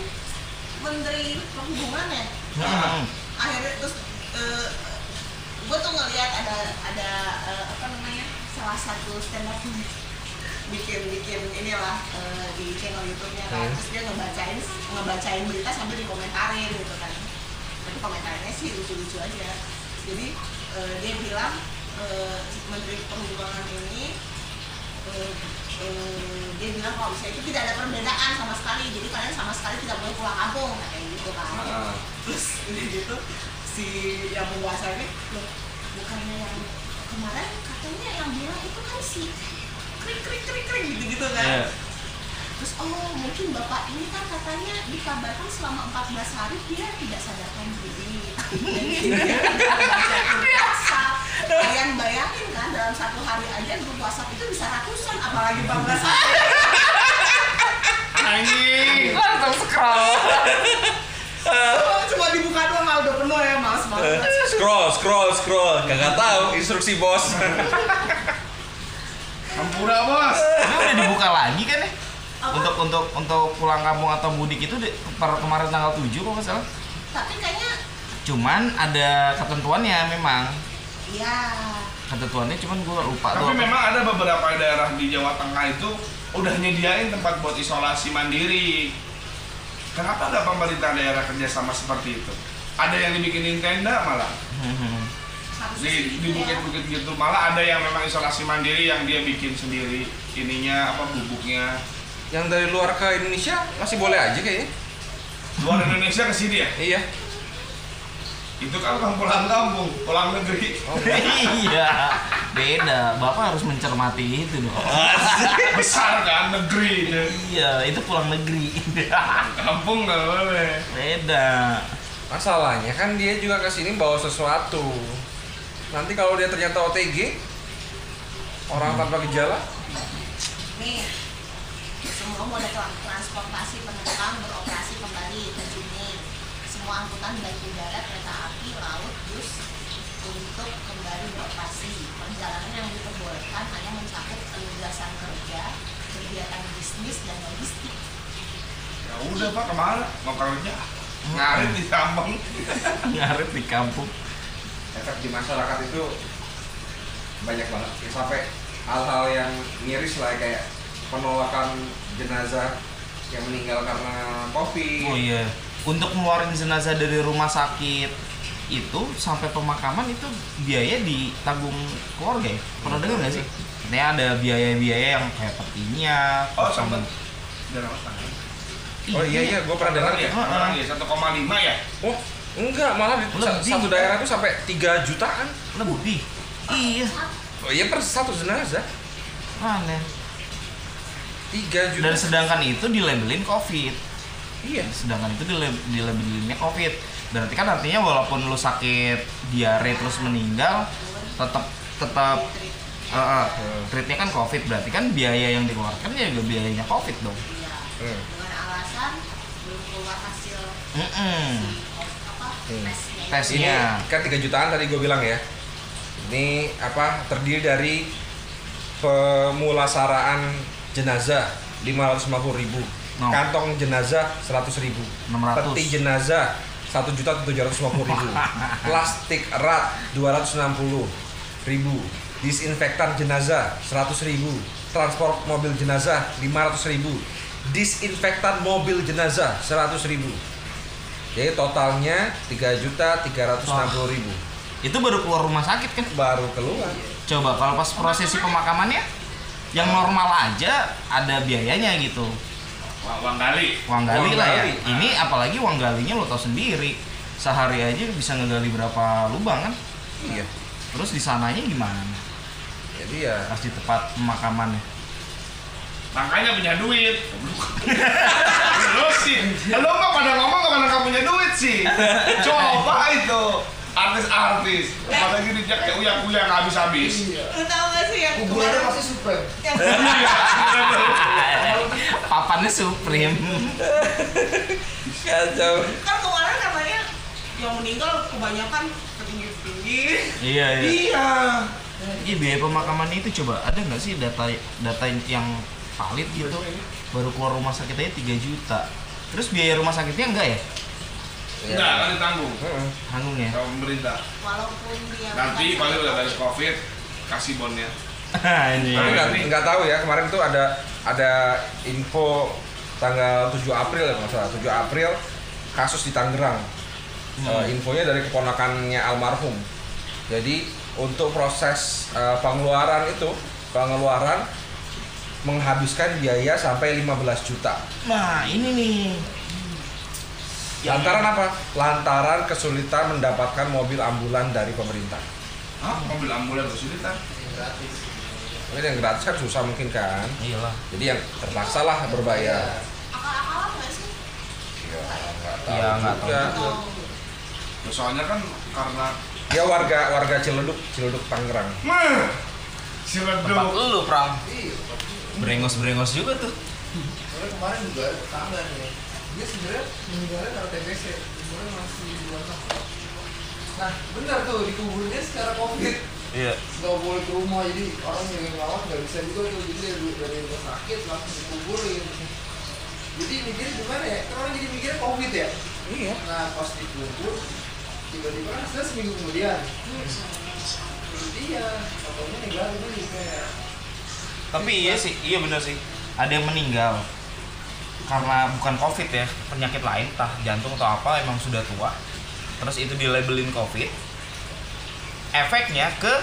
menteri perhubungan ya Hmm. akhirnya terus eh, gue tuh ngeliat ada ada salah satu stand up bikin bikin inilah eh, di channel YouTube-nya kan. Hmm. terus dia ngebacain ngebacain berita sambil dikomentarin gitu kan. Tapi komentarnya sih lucu-lucu aja. Jadi eh, dia bilang eh, Menteri Perhubungan ini eh, eh, dia bilang kalau misalnya itu tidak ada perbedaan sama sekali. Jadi kalian sama sekali tidak boleh pulang kampung kayak gitu kan. Ah. terus udah gitu si yang penguasa ini "Loh, bukannya yang kemarin katanya yang bilang itu kan si krik krik krik krik gitu gitu kan Iya. terus oh mungkin bapak ini kan katanya dikabarkan selama 14 hari dia tidak sadarkan diri WhatsApp kalian bayangin kan dalam satu hari aja grup WhatsApp itu bisa ratusan apalagi 14 hari Anjing. Langsung scroll. Cuma dibuka doang ah, udah penuh ya males banget Scroll, scroll, scroll. Gak tahu instruksi bos. Ampura bos. Ini udah dibuka lagi kan ya? Apa? Untuk untuk untuk pulang kampung atau mudik itu di, per kemarin tanggal 7 kok nggak salah. tapi kayaknya Cuman ada ketentuannya memang. ya Ketentuannya cuman gue lupa tuh. Tapi apa. memang ada beberapa daerah di Jawa Tengah itu udah nyediain tempat buat isolasi mandiri. Kenapa nggak pemerintah daerah kerjasama seperti itu? Ada yang dibikinin tenda malah di di bukit-bukit gitu malah ada yang memang isolasi mandiri yang dia bikin sendiri ininya apa bubuknya Yang dari luar ke Indonesia masih boleh aja kayaknya. luar Indonesia ke sini ya Iya. itu kan bukan pulang kampung pulang negeri Oh, iya. Beda. Bapak harus mencermati itu dong. besar kan negeri itu. iya, itu pulang negeri. kampung nggak boleh Beda. Masalahnya kan dia juga ke sini bawa sesuatu. Nanti kalau dia ternyata OTG, orang tanpa gejala, nih semua moda tra- transportasi penumpang beroperasi kembali Juni semua angkutan baik udara kereta api laut bus untuk kembali beroperasi perjalanan yang diperbolehkan hanya mencakup penugasan kerja kegiatan bisnis dan logistik ya udah pak ke mana mau kerja ngarit di kampung Ngarit di kampung. efek di masyarakat itu banyak banget. Ya, sampai hal-hal yang miris lah kayak penolakan jenazah yang meninggal karena COVID. Oh iya. Untuk ngeluarin jenazah dari rumah sakit itu sampai pemakaman itu biaya ditanggung keluarga ya? Pernah dengar nggak sih? Katanya ada biaya-biaya yang kayak petinya. oh sama- tanggal? Oh iya iya, gue pernah dengar ya. Heeh. orang ya 1,5 ya Oh enggak, malah di satu daerah tuh sampai 3 jutaan. lebih. Iya. Oh iya per satu jenazah Mana? 3 juta. Dan sedangkan itu dilabelin COVID. iya. Sedangkan itu dilab- dilabelinnya COVID. Berarti kan artinya walaupun lu sakit diare terus meninggal, tetap tetap uh, uh, treatnya kan COVID. Berarti kan biaya yang dikeluarkan ya juga biayanya COVID dong. Iya. Hmm. dengan alasan belum keluar hasil Mm-mm. apa Hmm. tesnya. Ini kan 3 jutaan tadi gue bilang ya. Ini apa terdiri dari pemulasaraan jenazah 550 ribu No. kantong jenazah 100 ribu 600. peti jenazah 1 juta 750 ribu. Plastik erat 260 ribu. Disinfektan jenazah 100 ribu. Transport mobil jenazah 500 ribu. Disinfektan mobil jenazah 100 ribu. Jadi totalnya 3 juta 360 ribu. Itu baru keluar rumah sakit kan? baru keluar. Coba kalau pas prosesi pemakamannya yang normal aja ada biayanya gitu. Wah, uang kali Uang gali Uang lah ya. Ini apalagi uang galinya lo tau sendiri. Sehari aja bisa ngegali berapa lubang kan? iya. Terus di sananya gimana? jadi ya. Pas di tempat pemakamannya. makanya punya duit. Lu sih. Lu mah pada ngomong pada nggak punya duit sih. Coba itu. Artis-artis. Apalagi dia kayak uyak-uyak nggak habis-habis Lu tau gak sih yang Kuburannya kemarin? pasti super. yang Papannya Supreme. kacau kan kemarin katanya yang meninggal kebanyakan tinggi-tinggi iya iya. iya Iya biaya pemakamannya itu coba ada nggak sih data data yang valid gitu? Baru keluar rumah sakit aja 3 juta. Terus biaya rumah sakitnya enggak ya? Iya. Enggak, kan ditanggung tanggung ya sama pemerintah. walaupun dia Nanti paling udah beres covid, kasih bonnya. ini Tapi nggak nggak tahu ya kemarin tuh ada ada info tanggal 7 April ya kalau nggak salah 7 April kasus di Tangerang. Eh, infonya dari keponakannya almarhum. Jadi untuk proses eh, pengeluaran itu pengeluaran menghabiskan biaya sampai 15 juta. nah ini nih Yang- Lantaran apa? Lantaran kesulitan mendapatkan mobil ambulan dari pemerintah. Hah? Mobil ambulan kesulitan? Mungkin yang gratis kan susah mungkin kan. iyalah Jadi yang terpaksa lah berbayar. akal-akalan nggak sih Ya, nggak tahu Iya, nggak tahu juga. Ya, soalnya kan karena Dia warga warga Ciledug, Ciledug Tangerang. Tempat Ciledug. lu pram Iya, brengos brengos juga tuh soalnya kemarin juga ada tetangga nih dia sebenarnya meninggalnya karena TBC umurnya masih dua tahun nah benar tuh dikuburnya secara covid iya. Nggak boleh ke rumah jadi orang yang ngawat nggak bisa juga tuh. Jadi dari, dari rumah sakit langsung dikuburin jadi mikirnya gimana ya? Kan orang jadi mikirnya covid ya? Iya. nah pas dikubur tiba-tiba kan setelah seminggu kemudian. Iya katanya meninggal itu ya tapi iya sih iya bener sih. Ada yang meninggal karena bukan covid ya penyakit lain entah jantung atau apa emang sudah tua. Terus itu dilabelin covid efeknya ke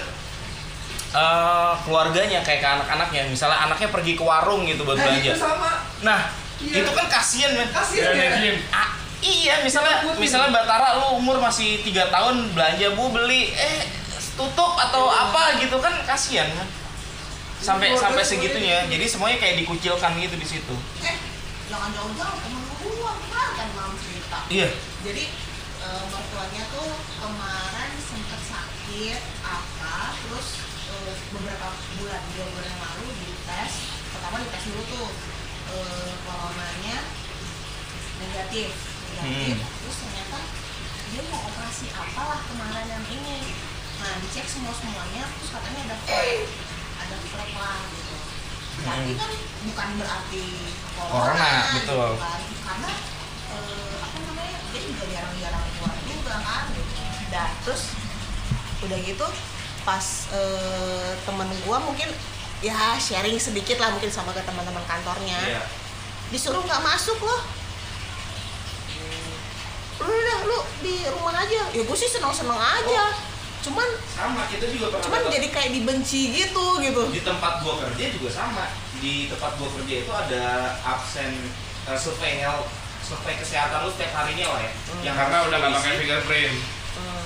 eh, keluarganya kayak ke anak-anaknya. Misalnya anaknya pergi ke warung gitu buat nah belanja. itu sama. Nah Iya. itu kan kasihan men. Kasihan ya? Bikin. Ah, iya misalnya Putih. misalnya Mbak Tara lu umur masih tiga tahun belanja bu beli eh tutup atau apa gitu kan kasihan kan sampai Keluarga sampai segitunya. gitu. jadi semuanya kayak dikucilkan gitu di situ. Eh jangan jauh-jauh temen gua. Kan malam cerita. Iya. Jadi eh, mertuanya tuh kemarin sakit apa terus eh, beberapa bulan dua bulan yang lalu dites pertama dites dulu tuh coronanya negatif negatif Hmm. terus ternyata dia mau operasi apalah kemarin yang ini nah dicek semua semuanya terus katanya ada flek ada flek lah gitu tapi Hmm. kan bukan berarti Corona, corona, betul. gitu kan. karena eh, apa namanya dia juga jarang-jarang keluar juga kan gitu. dan terus udah gitu pas eh, temen gua mungkin ya sharing sedikit lah mungkin sama ke teman-teman kantornya. Iya. Disuruh nggak masuk loh. Lu udah lu di rumah aja. Ya gue sih seneng-seneng aja. Cuman sama kita juga pernah cuman jadi kayak dibenci gitu gitu. Di tempat gua kerja juga sama. Di tempat gua kerja itu ada absen eh, survei health survei kesehatan lu setiap harinya lah ya. Yang Karena udah nggak pakai fingerprint.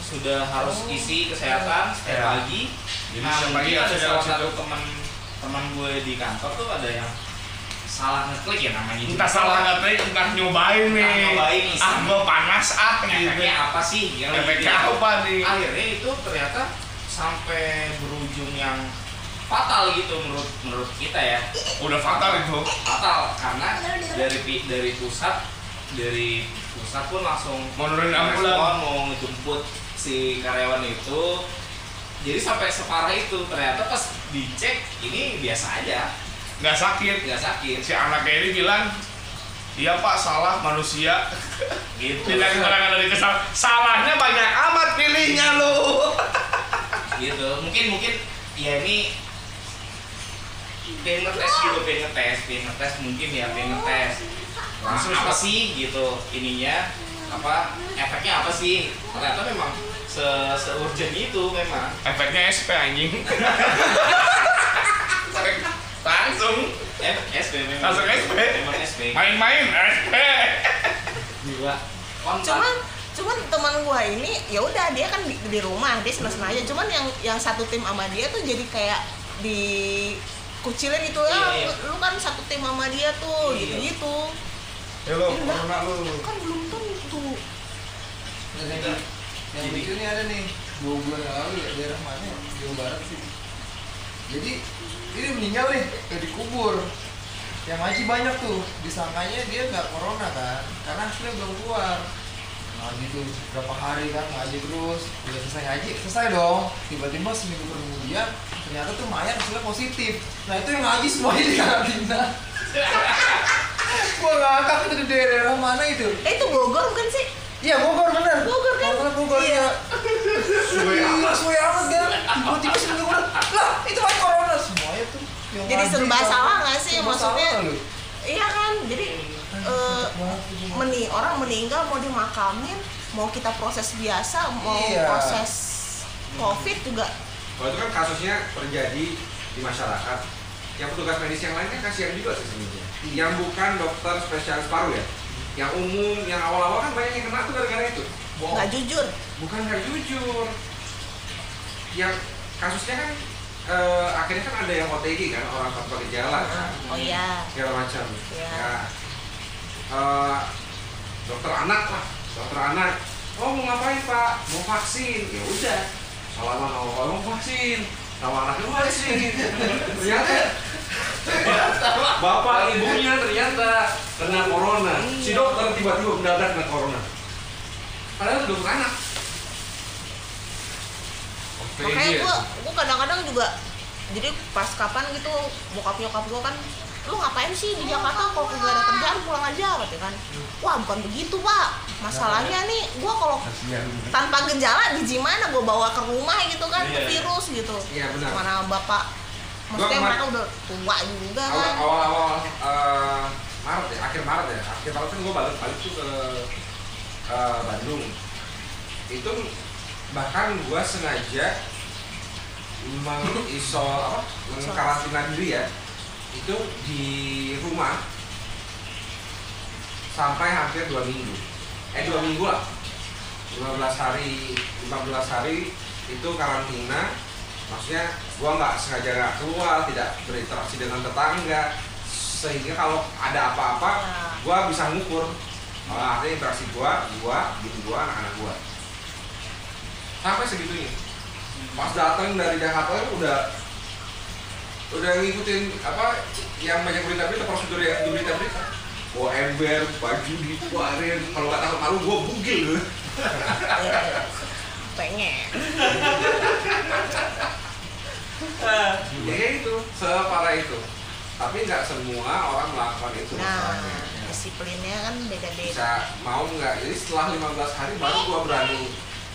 Sudah harus Oh. isi kesehatan setiap Iya. pagi. Jadi nah, setiap pagi ada salah satu teman teman gue di kantor tuh ada yang salah ngeklik ya namanya. juga. Entah salah ngetik, entah nyobain nih. Entah nyobain, iseng. ah, gua panas ah gitu. Apa sih? Yang lagi Efeknya apa nih? Akhirnya itu ternyata sampai berujung yang fatal gitu menurut menurut kita ya Udah fatal itu. fatal karena dari dari pusat dari pusat pun langsung Mau nurunin ambulan. mau ngejemput si karyawan itu. Jadi sampai separah itu ternyata pas dicek ini biasa aja. Nggak sakit. nggak sakit. Si anaknya ini bilang, Iya pak salah manusia. Gitu. Tidak keterangan dari kesal. Salahnya banyak amat pilihnya lu. Gitu. Mungkin mungkin ya ini pengen ngetes gitu pengen ngetes pengen ngetes mungkin ya pengen ngetes. Langsung apa sih gitu ininya? Apa efeknya apa sih? Ternyata memang se seurgent itu memang. Efeknya SP anjing. Langsung. F SP memang. Langsung SP. memang SP Main-main SP gila. Kontak. Cuman cuman teman gua ini ya udah dia kan di, di rumah dia seneng seneng aja. Cuman yang yang satu tim sama dia tuh jadi kayak di kucilin gitu. Ya Iya, iya. lu kan satu tim sama dia tuh Iya. gitu gitu Halo, Iya. corona lu. kan belum tentu yang, lucu ini ada nih dua bulan yang lalu ya daerah mana ya? Jawa Barat sih. Jadi ini meninggal nih udah dikubur. Yang ngaji banyak tuh disangkanya dia nggak corona kan karena hasilnya belum keluar. Nah gitu berapa hari kan ngaji terus udah selesai ngaji selesai dong tiba-tiba seminggu kemudian ternyata tuh mayat hasilnya positif nah itu yang ngaji semuanya di karantina gua ngakak itu di daerah mana itu eh itu Bogor bukan sih Iya Bogor bener. Bogor kan? Kalau Bogor Iya. ya. Suwe amat, suwe amat kan. Tiba-tiba seminggu kemudian, lah itu kan corona semuanya tuh. yang Jadi serba sama- salah nggak sih? Maksudnya. Iya kan, jadi eh, meni orang meninggal mau dimakamin, mau kita proses biasa, mau Iya. proses covid juga Kalau itu kan kasusnya terjadi di masyarakat. Yang petugas medis yang lain kan kasihan juga sih sebenarnya. Yang bukan dokter spesialis paru ya. Yang umum, yang awal-awal kan banyak yang kena tuh gara-gara itu. nggak jujur. Bukan nggak jujur. Yang kasusnya kan eh, akhirnya kan ada yang OTG kan orang tanpa gejala kan. Oh iya. segala macam. Iya. Ya. Eh, dokter anak lah, dokter anak. Oh mau ngapain pak? Mau vaksin? Ya udah. Salaman sama bapak mau vaksin, sama anaknya mau vaksin. ternyata bapak ibunya ternyata kena corona. Si dokter tiba-tiba mendadak kena corona. Padahal itu dokter anak. Makanya gua gua kadang-kadang juga jadi pas kapan gitu bokap nyokap gua kan lu ngapain sih di Jakarta kalau gak ada kerjaan pulang aja gitu kan wah bukan begitu pak masalahnya nih gua kalau tanpa gejala di gimana gua bawa ke rumah gitu kan Iya. virus gitu Iya benar. mana bapak maksudnya mereka udah tua juga awal kan? awal, awal eh, Maret ya akhir Maret ya. Akhir Maret kan gue balik balik tuh ke eh, Bandung. Itu bahkan gue sengaja mengisol apa mengkarantina diri ya. Itu di rumah sampai hampir dua minggu. Eh dua minggu lah. 15 hari 15 hari itu karantina maksudnya gua nggak sengaja nggak keluar tidak berinteraksi dengan tetangga. Sehingga kalau ada apa-apa Nah. gua bisa ngukur. Oh, artinya interaksi gua gua bini gua anak-anak gua. Sampai segitunya. Pas datang dari Jakarta itu udah udah ngikutin apa yang banyak berita-berita prosedur yang di berita-berita. Bawa ember baju dikeluarin kalau nggak takut malu gua bugil pengen ya kayak gitu separah itu. Tapi nggak semua orang melakukan itu nah masalahnya. disiplinnya kan beda-beda. Bisa mau nggak? Jadi setelah 15 hari baru gua berani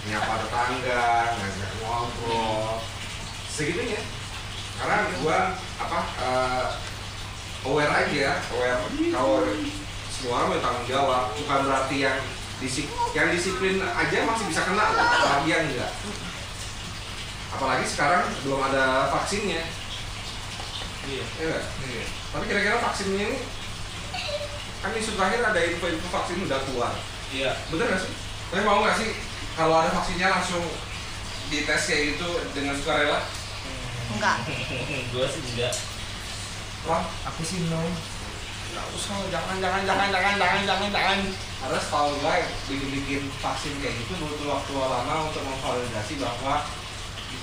nyapa tetangga ngajak ngobrol. Segitunya. Karena gua apa eh, aware aja. Aware. Kalau semua orang punya tanggung jawab. Bukan berarti yang disik yang disiplin aja masih bisa kena loh apalagi yang enggak apalagi sekarang belum ada vaksinnya Iya. ya nggak? tapi kira-kira vaksinnya ini kan isu terakhir ada info-info vaksin udah keluar Iya. bener nggak sih? tapi mau nggak sih kalau ada vaksinnya langsung dites kayak gitu dengan sukarela? enggak Gua sih enggak. Wah, Aku sih no. Nggak usah, jangan, jangan, jangan, jangan, jangan, jangan, jangan. Karena setahu gue bikin-bikin vaksin kayak gitu butuh waktu lama untuk memvalidasi bahwa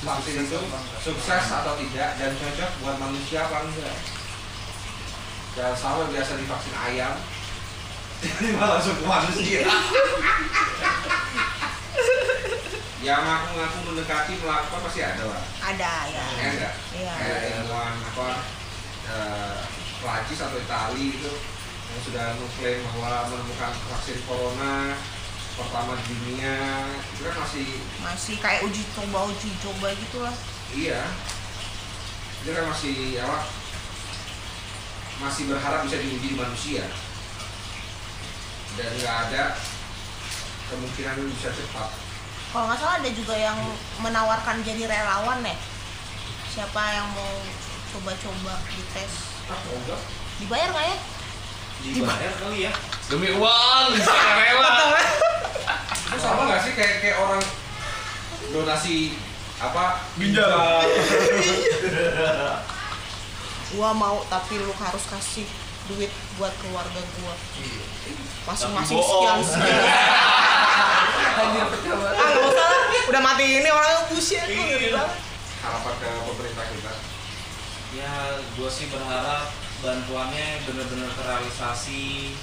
vaksin itu sukses atau tidak dan cocok buat manusia apa enggak. Jangan sampai biasa divaksin ayam, tiba langsung ke manusia. yang ngaku-ngaku mendekati melakukan pasti ada lah. ada ya Ya enggak? Iya. Kayak ilmuwan apa eh, Prancis atau Itali itu yang sudah mengklaim bahwa menemukan vaksin corona pertama di dunia itu kan masih masih kayak uji coba uji coba gitulah. Iya. Itu kan masih apa masih berharap bisa diuji di manusia. Dan nggak ada kemungkinan bisa cepat. Kalau nggak salah ada juga yang menawarkan jadi relawan ya. Siapa yang mau coba-coba dites ah enggak dibayar nggak ya Dibayar kali ya. Demi uang, saya rela. itu sama nggak sih kayak kayak orang donasi apa Ginjal. gua mau tapi lu harus kasih duit buat keluarga gua. Masing-masing Tapi sekian sekian. Anjir ah nggak usah lah. Udah mati ini orangnya bullshit. Banget. harapan ke pemerintah kita? Ya, gua sih berharap bantuannya benar-benar terrealisasi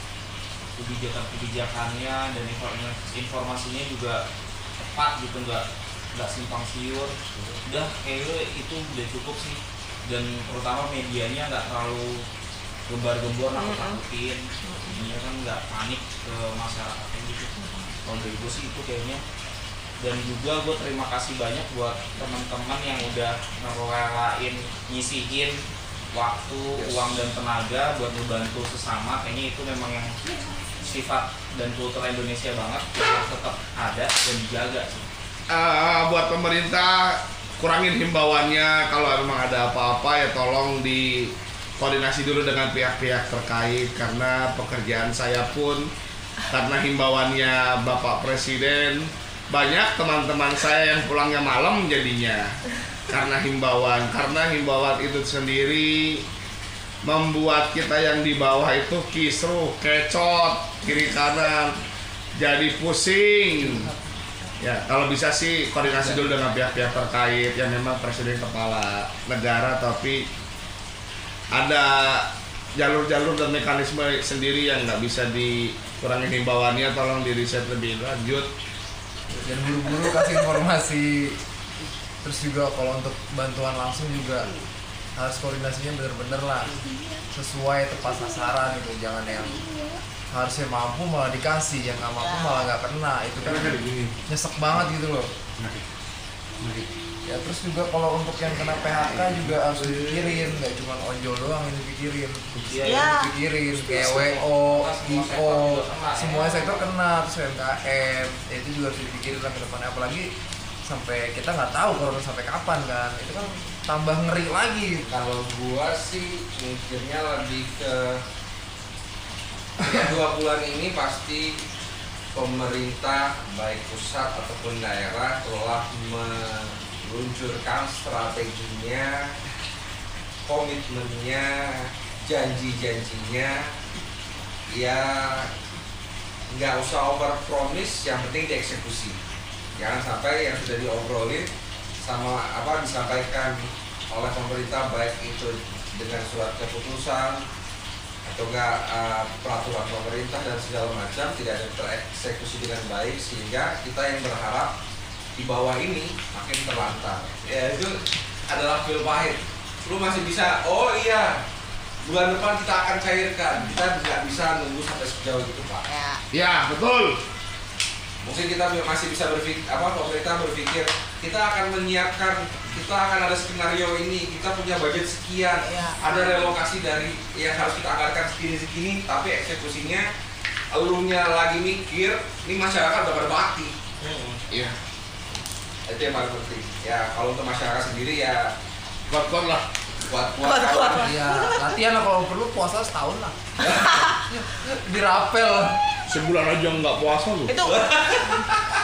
kebijakan-kebijakannya dan inform- informasinya juga tepat gitu nggak nggak simpang siur. Udah kayaknya itu udah cukup sih. Dan terutama medianya nggak terlalu gembar-gembor nakut-nakutin jadinya kan nggak panik ke masyarakatnya gitu. Kalau dari gue sih itu kayaknya. Dan juga gue terima kasih banyak buat teman-teman yang udah ngerelain nyisihin waktu uang dan tenaga buat ngebantu sesama kayaknya itu memang yang sifat dan kultur Indonesia banget yang tetap ada dan dijaga sih. Eh, buat pemerintah kurangin himbauannya kalau memang ada apa-apa ya tolong di koordinasi dulu dengan pihak-pihak terkait karena pekerjaan saya pun karena himbauannya Bapak Presiden banyak teman-teman saya yang pulangnya malam jadinya karena himbauan karena himbauan itu sendiri membuat kita yang di bawah itu kisruh, kecot, kiri kanan, jadi pusing. Ya, kalau bisa sih koordinasi dulu dengan pihak-pihak terkait yang memang presiden kepala negara tapi ada jalur-jalur dan mekanisme sendiri yang nggak bisa dikurangi himbauannya tolong di riset lebih lanjut dan buru-buru kasih informasi terus juga kalau untuk bantuan langsung juga harus koordinasinya bener-bener lah. Sesuai tepat sasaran gitu jangan yang harusnya mampu malah dikasih yang nggak mampu malah nggak kena. Itu kan nyesek banget gitu loh. Ya terus juga kalau untuk yang kena PHK juga harus dipikirin. Nggak cuma ojol doang yang dipikirin. Iya, Iya. dipikirin kayak WO, IO, semua sektor kena terus UMKM ya itu juga harus dipikirin lah ke depannya. Apalagi sampai kita nggak tahu corona sampai kapan kan. Itu kan tambah ngeri lagi. Kalau gua sih mikirnya lebih ke ya dua bulan ini pasti pemerintah baik pusat ataupun daerah telah meluncurkan strateginya, komitmennya, janji-janjinya. Ya nggak usah over promise yang penting dieksekusi jangan sampai yang sudah diobrolin sama apa disampaikan oleh pemerintah baik itu dengan surat keputusan atau enggak eh, peraturan pemerintah dan segala macam tidak ada tereksekusi dengan baik sehingga kita yang berharap di bawah ini makin terlantar. Ya itu adalah pil pahit lu masih bisa oh iya bulan depan kita akan cairkan. Kita nggak bisa nunggu sampai sejauh itu pak. Ya. Ya betul mungkin kita masih bisa berpikir apa pemerintah berpikir kita akan menyiapkan kita akan ada skenario ini kita punya budget sekian Iya. ada relokasi dari yang harus kita anggarkan segini segini tapi eksekusinya elunya lagi mikir ini masyarakat udah pada bakti iya. Itu yang paling penting. Ya kalau untuk masyarakat sendiri ya kuat-kuat lah. Kuat kuat Kuat-kuat. ya latihan lah kalau perlu puasa setahun lah. Dirapel sebulan aja nggak puasa lu. Itu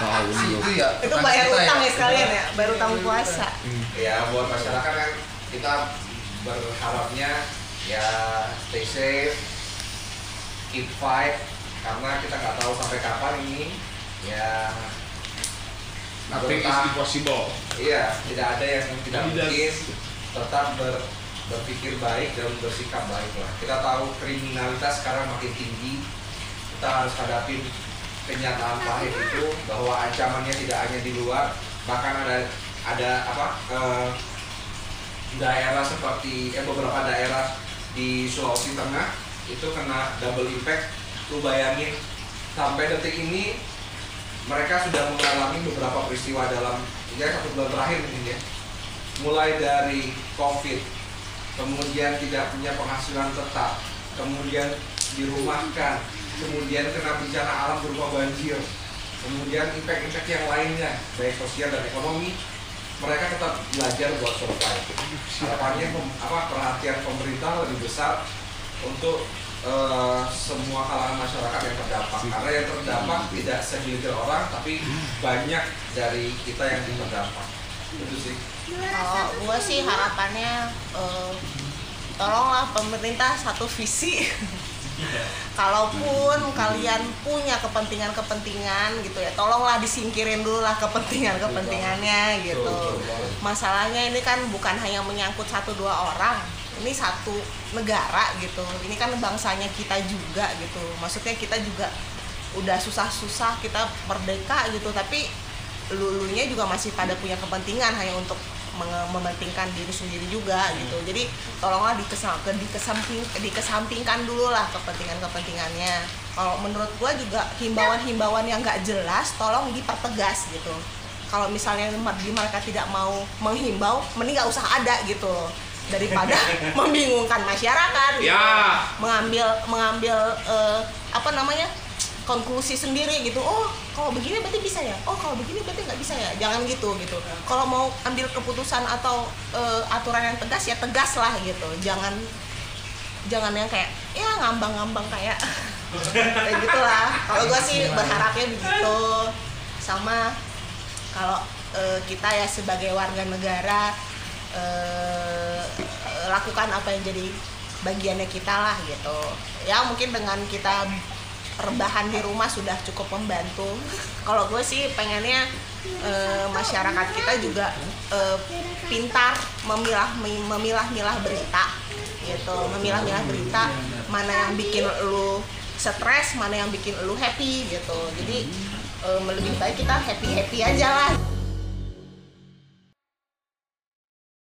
tahun itu ya itu bayar kita utang ya sekalian ya bayar utang puasa. Ya buat masyarakat kan kita berharapnya ya stay safe keep fight karena kita nggak tahu sampai kapan ini. Ya nothing is impossible. Iya tidak ada yang tidak Tidak. mungkin tetap ber, berpikir baik dan bersikap baik lah. Kita tahu kriminalitas sekarang makin tinggi kita harus hadapin kenyataan pahit itu bahwa ancamannya tidak hanya di luar bahkan ada ada apa eh, daerah seperti eh, beberapa daerah di Sulawesi Tengah itu kena double impact. Lu bayangin sampai detik ini mereka sudah mengalami beberapa peristiwa dalam ya satu bulan terakhir mungkin ya. Mulai dari covid kemudian tidak punya penghasilan tetap kemudian dirumahkan kemudian kena bencana alam berupa banjir. Kemudian impact-impact yang lainnya baik sosial dan ekonomi mereka tetap belajar buat survive. Harapannya apa perhatian pemerintah lebih besar untuk eh, semua kalangan masyarakat yang terdampak. Karena yang terdampak tidak segelintir orang tapi banyak dari kita yang terdampak. Itu sih. Kalau gue sih harapannya eh, tolonglah pemerintah satu visi kalaupun kalian punya kepentingan-kepentingan gitu ya tolonglah disingkirin dulu lah kepentingan-kepentingannya gitu. Masalahnya ini kan bukan hanya menyangkut satu dua orang ini satu negara gitu. Ini kan bangsanya kita juga gitu. Maksudnya kita juga udah susah-susah kita merdeka gitu tapi lulunya juga masih pada punya kepentingan hanya untuk mementingkan diri sendiri juga gitu. Jadi tolonglah dikesam dikesamping dikesampingkan dulu lah kepentingan kepentingannya kalau menurut gua juga himbauan-himbauan yang nggak jelas tolong dipertegas gitu. Kalau misalnya di mereka tidak mau menghimbau mending nggak usah ada gitu loh. Daripada membingungkan masyarakat gitu. Ya. mengambil mengambil eh, apa namanya konklusi sendiri gitu. Oh kalau begini berarti bisa ya? Oh kalau begini berarti nggak bisa ya? Jangan gitu gitu. Kalau mau ambil keputusan atau eh, aturan yang tegas ya tegas lah gitu. Jangan jangan yang kayak ya ngambang-ngambang kayak kayak gitulah. Kalau gue sih berharapnya begitu. Sama kalau eh, kita ya sebagai warga negara eh, lakukan apa yang jadi bagiannya kita lah gitu. Ya mungkin dengan kita rebahan di rumah sudah cukup membantu. Kalau gue sih pengennya eh, masyarakat kita juga eh, pintar memilah memilah-milah berita gitu. Memilah-milah berita mana yang bikin lu stres mana yang bikin lu happy gitu. Jadi eh, lebih baik kita happy happy aja lah